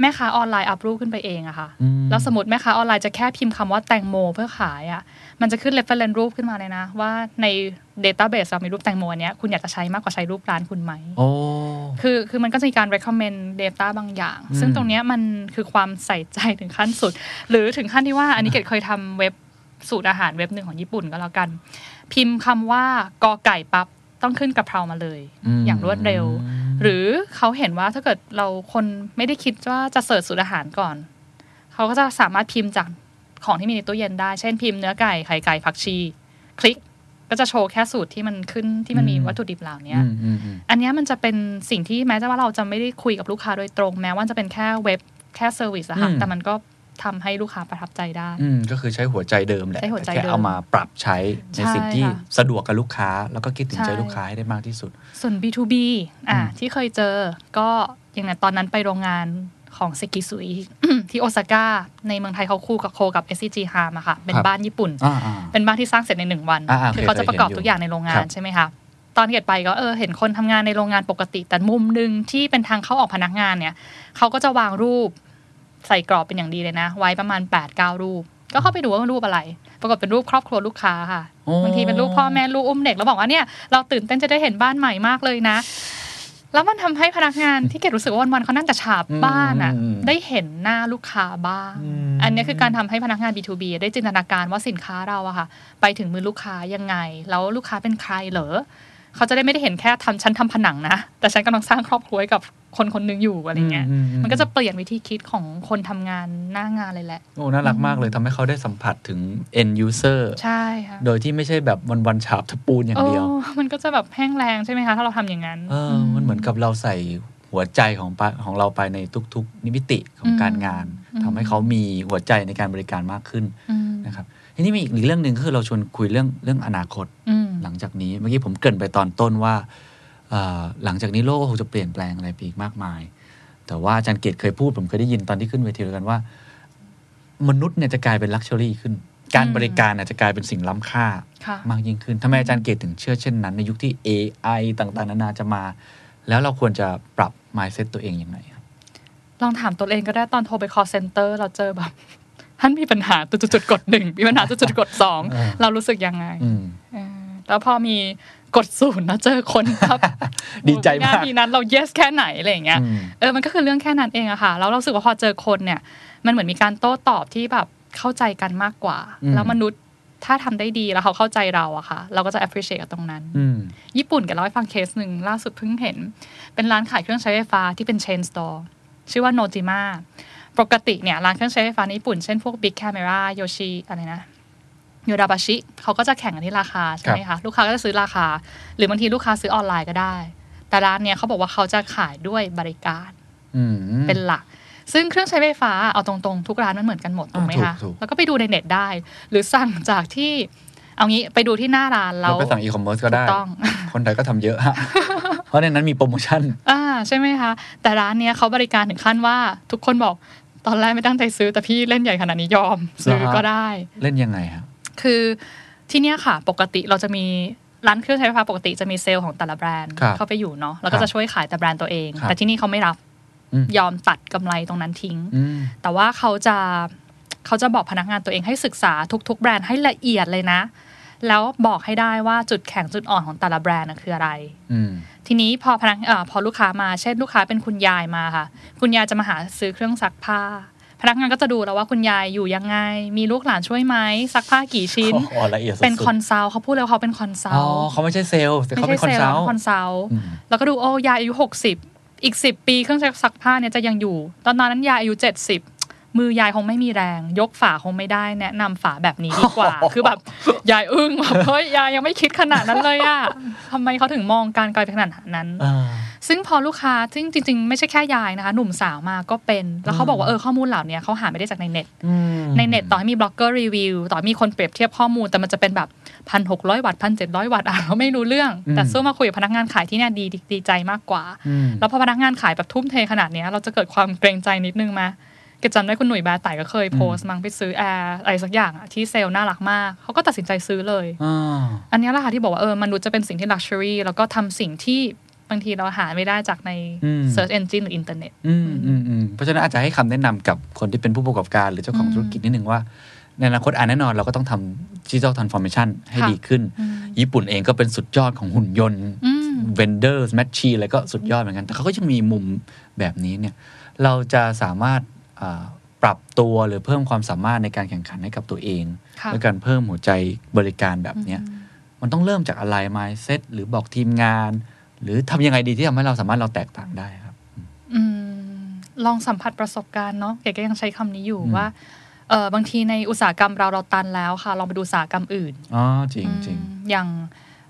แม่ค้าออนไลน์ up รูปขึ้นไปเองอะค่ะอืมแล้วสมมติแม่ค้าออนไลน์จะแค่พิมพ์คำว่าแตงโมเพื่อขายอะ มันจะขึ้น reference รูปขึ้นมาเลยนะ ว่าใน database เรามีรูปแตงโมอันเนี้ยคุณอยากจะใช้มากกว่าใช้รูปร้านคุณไหมโอ้คือคือมันก็จะมีการ recommend data บางอย่าง ซึ่งตรงเนี้ยมันคือความใส่ใจถึงขั้นสุด หรือถึงขั้นที่ว่าอันนี้เกดเคยทำเว็บสูตรอาหารเว็บหนึ่งของญี่ปุ่นก็แล้วกัน พิมพ์คำว่ากอไก่ปั๊บต้องขึ้นกะเพรามาเลยมอย่างรวดเร็ว หรือเขาเห็นว่าถ้าเกิดเราคนไม่ได้คิดว่าจะเสิร์ชสูตรอาหารก่อน เขาก็จะสามารถพิมพ์จาก ของที่มีในตู้เย็นได้ เช่นพิมพ์เนื้อไก่ไข่ไก่ผักชี คลิกก็จะโชว์แค่สูตรที่มันขึ้นที่มันมีอืมวัตถุดิบเหล่านี้อืมอืมอืมอันเนี้ยมันจะเป็นสิ่งที่แม้จะว่าเราจะไม่ได้คุยกับลูกค้าโดยตรง แม้ว่าจะเป็นแค่เว็บแค่ service อะค่ะอืมแต่มันก็ทำให้ลูกค้าประทับใจได้อืมก็คือใช้หัวใจเดิมแหละใช้หัวใจแต่แค่เดิมเอามาปรับใช้ในใช่สิ่งที่ค่ะสะดวกกับลูกค้า แล้วก็คิดถึงใจใช่ลูกค้าให้ได้มากที่สุด ส่วน B2B อะอืมที่เคยเจอก็อย่างนั้นตอนนั้นไปโรงงาน ของเซกิซุยที่โอซาก้าในเมืองไทยเขาคู่กับโคกับ SCG Harm อะค่ะ เป็นบ้านญี่ปุ่นอ่าอ่าเป็นบ้านที่สร้างเสร็จในหนึ่งวันอ่าๆคือเขาจะประกอบเคยเห็นอยู่ทุกอย่างในโรงงาครันบใช่ไหมคะตอนเกิดไปก็เออเห็นคนทำงานในโรงงานปกติ แต่มุมหนึ่งที่เป็นทางเข้าออกพนักงานเนี่ยเขาก็จะวางรูปใส่กรอบเป็นอย่างดีเลยนะ ไว้ประมาณ8ปดเก้ารูป ก็เข้าไปดูว่ามันรูปอะไร ปรากฏเป็นรูปครอบครัวลูกค้าค่ะโอ้บางทีเป็นรูปพ่อแม่ลูกอุ้มเด็กแล้วบอกว่าเนี่ยเราตื่นเต้นจะได้เห็นบ้านใหม่มากเลยนะ แล้วมันทำให้พนักงานที่เกดรู้สึกว่าวันๆเขานั่งแต่ฉาบบ้านอะอืมได้เห็นหน้าลูกค้าบ้างอืมอันนี้คือการทำให้พนักงาน B2B ได้จินตนาการว่าสินค้าเราอะค่ะ ไปถึงมือลูกค้ายังไง แล้วลูกค้าเป็นใครเหรอเขาจะได้ไม่ได้เห็นแค่ทำฉันทำผนังนะ แต่ฉันกำลังสร้างครอบครัวให้กับ คนคนหนึงอยู่อะไรเงี้ยอืมอืมมันก็จะเปลี่ยนวิธีคิดของคนทำงานหน้างานเลยแหละ โอ้ น่ารักมากเลยทำให้เขาได้สัมผัสถึง end user ใช่ค่ะ โดยที่ไม่ใช่แบบวันวันๆฉาบทะปูนอย่างเดียวโอ้อมันก็จะแบบแห้งแล้งใช่ไหมคะ ถ้าเราทำอย่างนั้นเออ มันเหมือนกับเราใส่หัวใจของปะของเราไปในทุกๆ นิมิติของการงานอืมทำให้เขามีหัวใจในการบริการมากขึ้นอืมนะครับทีนี้มีอีกเรื่องหนึ่งก็คือเราชวนคุยเรื่องเรื่องอนาคตอืมหลังจากนี้ เมื่อกี้ผมเกริ่นไปตอนต้นว่าเอ่อ หลังจากนี้โลกก็คงจะเปลี่ยนแปลงอะไรไปอีกมากมาย แต่ว่าอาจารย์เกตเคยพูด ผมเคยได้ยินตอนที่ขึ้นเวทีด้วยกันว่า มนุษย์เนี่ยจะกลายเป็น luxury ขึ้น การอืมบริการเนี่ยจะกลายเป็นสิ่งล้ำค่าค่ะมากยิ่งขึ้นทำไมอาจารย์เกตถึงเชื่อเช่นนั้น ในยุคที่ AI ต่างๆ นานาจะมา แล้วเราควรจะปรับ mindset ตัวเองยังไงครับลองถามตัวเองก็ได้ตอนโทรไป call center เราเจอแบบท่านมีปัญหาจุดๆๆกดหนึ่งมีปัญหาจุดๆๆกดสองเออเรารู้สึกยังไงอืมเออแล้วพอมี กดศูนย์แล้วเจอคนครับดีใจมากวินาทีนั้นเรา yes แค่ไหนอะไรอย่างเงี้ยอืมเออมันก็คือเรื่องแค่นั้นเองอะค่ะแล้วเรารู้สึกว่าพอเจอคนเนี่ย มันเหมือนมีการโต้ตอบที่แบบเข้าใจกันมากกว่าอืมแล้วมนุษย์ถ้าทำได้ดีแล้วเขาเข้าใจเราอะค่ะ เราก็จะ appreciate กับตรงนั้นอืมญี่ปุ่นแกเล่าให้ฟังเคสหนึ่งล่าสุดเพิ่งเห็น เป็นร้านขายเครื่องใช้ไฟฟ้าที่เป็น chain store ชื่อว่าโนจิมาปกติเนี่ยร้านเครื่องใช้ไฟฟ้าในญี่ปุ่น เช่นพวก Big Camera Yoshi อะไรนะโยดาบาชิเขาก็จะแข่งกันที่ราคาใช่ไหมคะลูกค้าก็จะซื้อราคา หรือบางทีลูกค้าซื้อออนไลน์ก็ได้ แต่ร้านเนี่ยเขาบอกว่าเขาจะขายด้วยบริการอืมเป็นหลัก ซึ่งเครื่องใช้ไฟฟ้าเอาตรงๆ ทุกร้านมันเหมือนกันหมดถูกไหมอ่าคะถูกถูกแล้วก็ไปดูในเน็ตได้ หรือสั่งจากที่เอางี้ไปดูที่หน้าร้านแล้วเราไปสั่งอีคอมเมิร์ซก็ได้ถูกต้องคนไทยก็ทำเยอะฮะเพราะในนั้นมีโปรโมชั่นอ่าใช่ไหมคะ แต่ร้านเนี้ยเขาบริการถึงขั้นว่า ทุกคนบอกตอนแรกไม่ตั้งใจซื้อแต่พี่เล่นใหญ่ขนาดนี้ยอม ซื้อเหรอฮะก็ได้เล่นยังไงครับ คือที่เนี้ยค่ะ ปกติเราจะมีร้านเครื่องใช้ไฟฟ้าปกติจะมีเซลล์ของแต่ละแบรนด์ครับเข้าไปอยู่เนาะครับแล้วครัก็บจะช่วยขายแต่แบรนด์ตัวเองครับแต่ที่นี่เขาไม่รับอืมยอมตัดกำไรตรงนั้นทิ้งอืมแต่ว่าเขาจะเขาจะบอกพนักงานตัวเองให้ศึกษาทุก ๆ แบรนด์ให้ละเอียดเลยนะ แล้วบอกให้ได้ว่าจุดแข็งจุดอ่อนของแต่ละแบรนด์น่ะคืออะไรอืมทีนี้พอพนักเอ่อพอลูกค้ามาเช่นลูกค้าเป็นคุณยายมาค่ะ คุณยายจะมาหาซื้อเครื่องซักผ้าพ นักงานก็จะดูแล้วว่าคุณยายอยู่ยังไง มีลูกหลานช่วยไหมซักผ้ากี่ชิ้นอ๋อละเอียดสุดๆเป็น consult เขาพูดเลยว่าเขาเป็น consult อ๋อเขาไม่ใช่เซลล์แต่ไม่เขาเป็น consult ไม่ใช่นคอนเซลซัลล์ท์คอนซัลท์อืมแล้วก็ดูโอ้ยายอายุหกสิบอีกสิบปีเครื่องซักผ้าเนี่ยจะยังอยู่ ตอนนั้นยายอายุเจ็ดสิบ มือยายคงไม่มีแรง ยกฝาคงไม่ได้ แนะนำฝาแบบนี้ดีกว่า คือแบบยายอึ้งแบบเฮ้ยยายยังไม่คิดขนาดนั้นเลยอะทำไมเขาถึงมองการไกลไปขนาดนั้นอ่าซึ่งพอลูกค้าซึ่งจริง ๆ ไม่ใช่แค่ยายนะคะ หนุ่มสาวมาก็เป็น แล้วเขาบอกว่าเออข้อมูลเหล่านี้เขาหาไม่ได้จากในเน็ตอืมในเน็ตต่อให้มีบล็อกเกอร์รีวิวต่อให้มีคนเปรียบเทียบข้อมูลแต่มันจะเป็นแบบพันหกร้อยวัตต์พันเจ็ดร้อยวัตต์อะเราไม่รู้เรื่อง แต่สู้มาคุยกับพนักงานขายที่เนี่ยดีดีดีใจมากกว่าอืมแล้วพอพนักงานขายแบบทุ่มเทขนาดเนี้ยเราจะเกิดความเกรงใจนิดนึงมาเกตจำได้คุณหนุ่ยแบร์ไต่ก็เคยโพสต์มั้งไปซื้อแอร์อะไรสักอย่างอะที่เซลล์น่ารักมากเขาก็ตัดสินใจซื้อเลยอ่าอันเนี้ยแหละค่ะที่บอกว่าเออมนุษย์จะเป็นสิ่งที่ luxury แล้วก็ทำสิ่งที่บางทีเราหาไม่ได้จากในอืม search engine หรืออินเทอร์เน็ตอืมอืมอืมเพราะฉะนั้นอาจจะให้คำแนะนำกับคนที่เป็นผู้ประกอบการ หรือเจ้าของอืมธุรกิจนิดนึงว่า ในอนาคตอ่าแน่นอนเราก็ต้องทำ digital transformation ให้ค่ะดีขึ้นอืมญี่ปุ่นเองก็เป็นสุดยอดของหุ่นยนต์อืม vending machine อะไรก็สุดยอดเหมือนกัน แต่เขาก็ยังมีมุมแบบนี้เนี่ย เราจะสามารถอ่า ปรับตัวหรือเพิ่มความสามารถในการแข่งขันให้กับตัวเองค่ะด้วยการเพิ่มหัวใจบริการแบบเนี้ยมันต้องเริ่มจากอะไร mindset หรือบอกทีมงาน หรือทำยังไงดีที่ทำให้เราสามารถเราแตกต่างได้ครับอืมลองสัมผัสประสบการณ์เนาะเก๋ก็ยังใช้คำนี้อยู่อืมว่าเออบางทีในอุตสาหกรรมเราเราตันแล้วค่ะ ลองไปดูอุตสาหกรรมอื่นอ๋อจริงจริงอืมอย่าง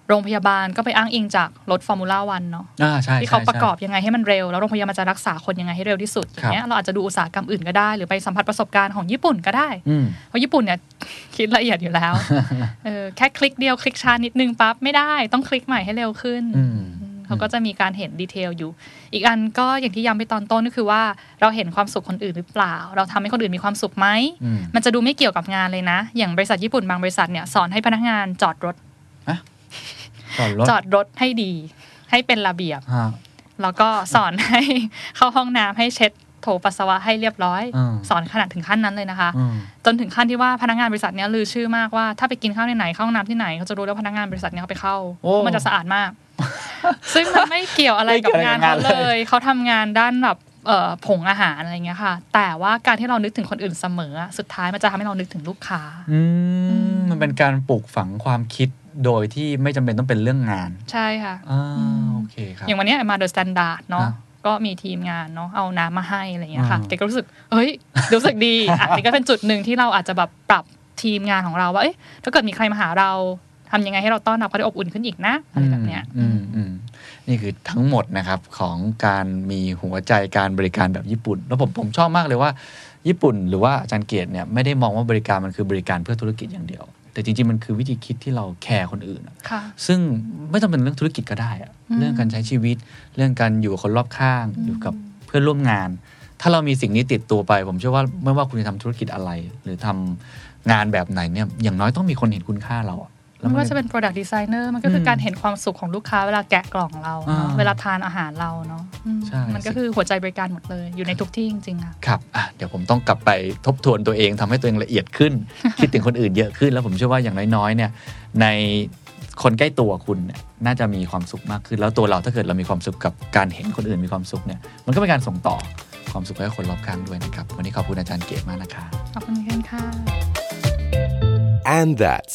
โรงพยาบาลก็ไปอ้างอิงจากรถฟอร์มูล่าวันเนาะอ่าใช่ที่เขาใช่ประกอบใช่ยังไงให้มันเร็ว แล้วโรงพยาบาลจะรักษาคนยังไงให้เร็วที่สุดอย่างเงี้ยเราอาจจะดูอุตสาหกรรมอื่นก็ได้ หรือไปสัมผัสประสบการณ์ของญี่ปุ่นก็ได้อืมเพราะญี่ปุ่นเนี่ยคิดละเอียดอยู่แล้วเออแค่คลิกเดียวคลิกช้านิดนึงปั๊บไม่ได้ต้องคลิกใหม่ให้เร็วขึ้นอืมเขาก็จะมีการเห็นดีเทลอยู่ อีกอันก็อย่างที่ย้ำไปตอนต้นก็คือว่าเราเห็นความสุขคนอื่นหรือเปล่า เราทำให้คนอื่นมีความสุขไหมอืมมันจะดูไม่เกี่ยวกับงานเลยนะ อย่างบริษัทญี่ปุ่นบางบริษัทเนี่ยสอนให้พนักงานจอดรถก่อนรถ จอดรถให้ดี ให้เป็นระเบียบฮะแล้วก็สอนให้เข้าห้องน้ำให้เช็ดโถปัสสาวะให้เรียบร้อยอืมสอนขนาดถึงขั้นนั้นเลยนะคะอืมจนถึงขั้นที่ว่าพนักงานบริษัทเนี้ยลือชื่อมากว่าถ้าไปกินข้าวที่ไหนเข้าห้องน้ำที่ไหนเขาจะรู้แล้วพนักงานบริษัทเนี้ยเขาไปเข้าโอ้เพราะมันจะสะอาดมาก ซึ่งมันไม่เกี่ยวอะไรกับงานเขาไม่เกี่ยวอะไรกับงานเลยเลยเขาทำงานด้านแบบเอ่อผงอาหารอะไรเงี้ยค่ะ แต่ว่าการที่เรานึกถึงคนอื่นเสมออะสุดท้ายมันจะทำให้เรานึกถึงลูกค้า อืมมันเป็นการปลูกฝังความคิด โดยที่ไม่จำเป็นต้องเป็นเรื่องงาน ใช่ค่ะอ่าโอเคครับอย่างวันเนี้ยมา THE STANDARD เนาะอะก็มีทีมงานเนาะเอาน้ำมาให้อะไรเงี้ยค่ะอ่าเกตก็รู้สึกเฮ้ยรู้สึกดีอะนี่ก็เป็นจุดหนึ่งที่เราอาจจะแบบปรับทีมงานของเราว่าเอ๊ะถ้าเกิดมีใครมาหาเราทำยังไงให้เราต้อนรับเขาได้อบอุ่นขึ้นอีกนะอะไรแบบเนี้ยอืมอืมนี่คือทั้งหมดนะครับของการมีหัวใจการบริการแบบญี่ปุ่น แล้วผมผมชอบมากเลยว่า ญี่ปุ่นหรือว่าอาจารย์เกียรติเนี่ยไม่ได้มองว่าบริการมันคือบริการเพื่อธุรกิจอย่างเดียว แต่จริงๆ มันคือวิธีคิดที่เราแคร์คนอื่นอะค่ะซึ่งไม่ต้องเป็นเรื่องธุรกิจก็ได้อะอืมเรื่องการใช้ชีวิต เรื่องการอยู่กับคนรอบข้าง อยู่กับเพื่อนร่วมงาน ถ้าเรามีสิ่งนี้ติดตัวไป ผมเชื่อว่าไม่ว่าคุณจะทำธุรกิจอะไร หรือทำงานแบบไหนเนี่ยอย่างน้อยต้องมีคนเห็นคุณค่าเราอะแล้ว ไม่มันว่าจะเป็น product designer มันก็คืออมการเห็นความสุขของลูกค้าเวลาแกะกล่องเราเนอะอ่าเวลาทานอาหารเราเนาะอืมใช่มันก็คือหัวใจบริการหมดเลย อยู่ในทุกที่จริงๆค่ะครับอะเดี๋ยวผมต้องกลับไปทบทวนตัวเองทำให้ตัวเองละเอียดขึ้น คิดถึงคนอื่นเยอะขึ้น แล้วผมเชื่อว่าอย่างน้อยๆเนี่ยในคนใกล้ตัวคุณเนี่ยน่าจะมีความสุขมากขึ้น แล้วตัวเราถ้าเกิดเรามีความสุขกับการเห็นคนอื่นมีความสุขเนี่ยมันก็เป็นการส่งต่อความสุขให้คนรอบข้างด้วยนะครับวันนี้ขอบคุณอาจารย์เกตมากนะครับขอบคุณเช่นกันค่ะ And that's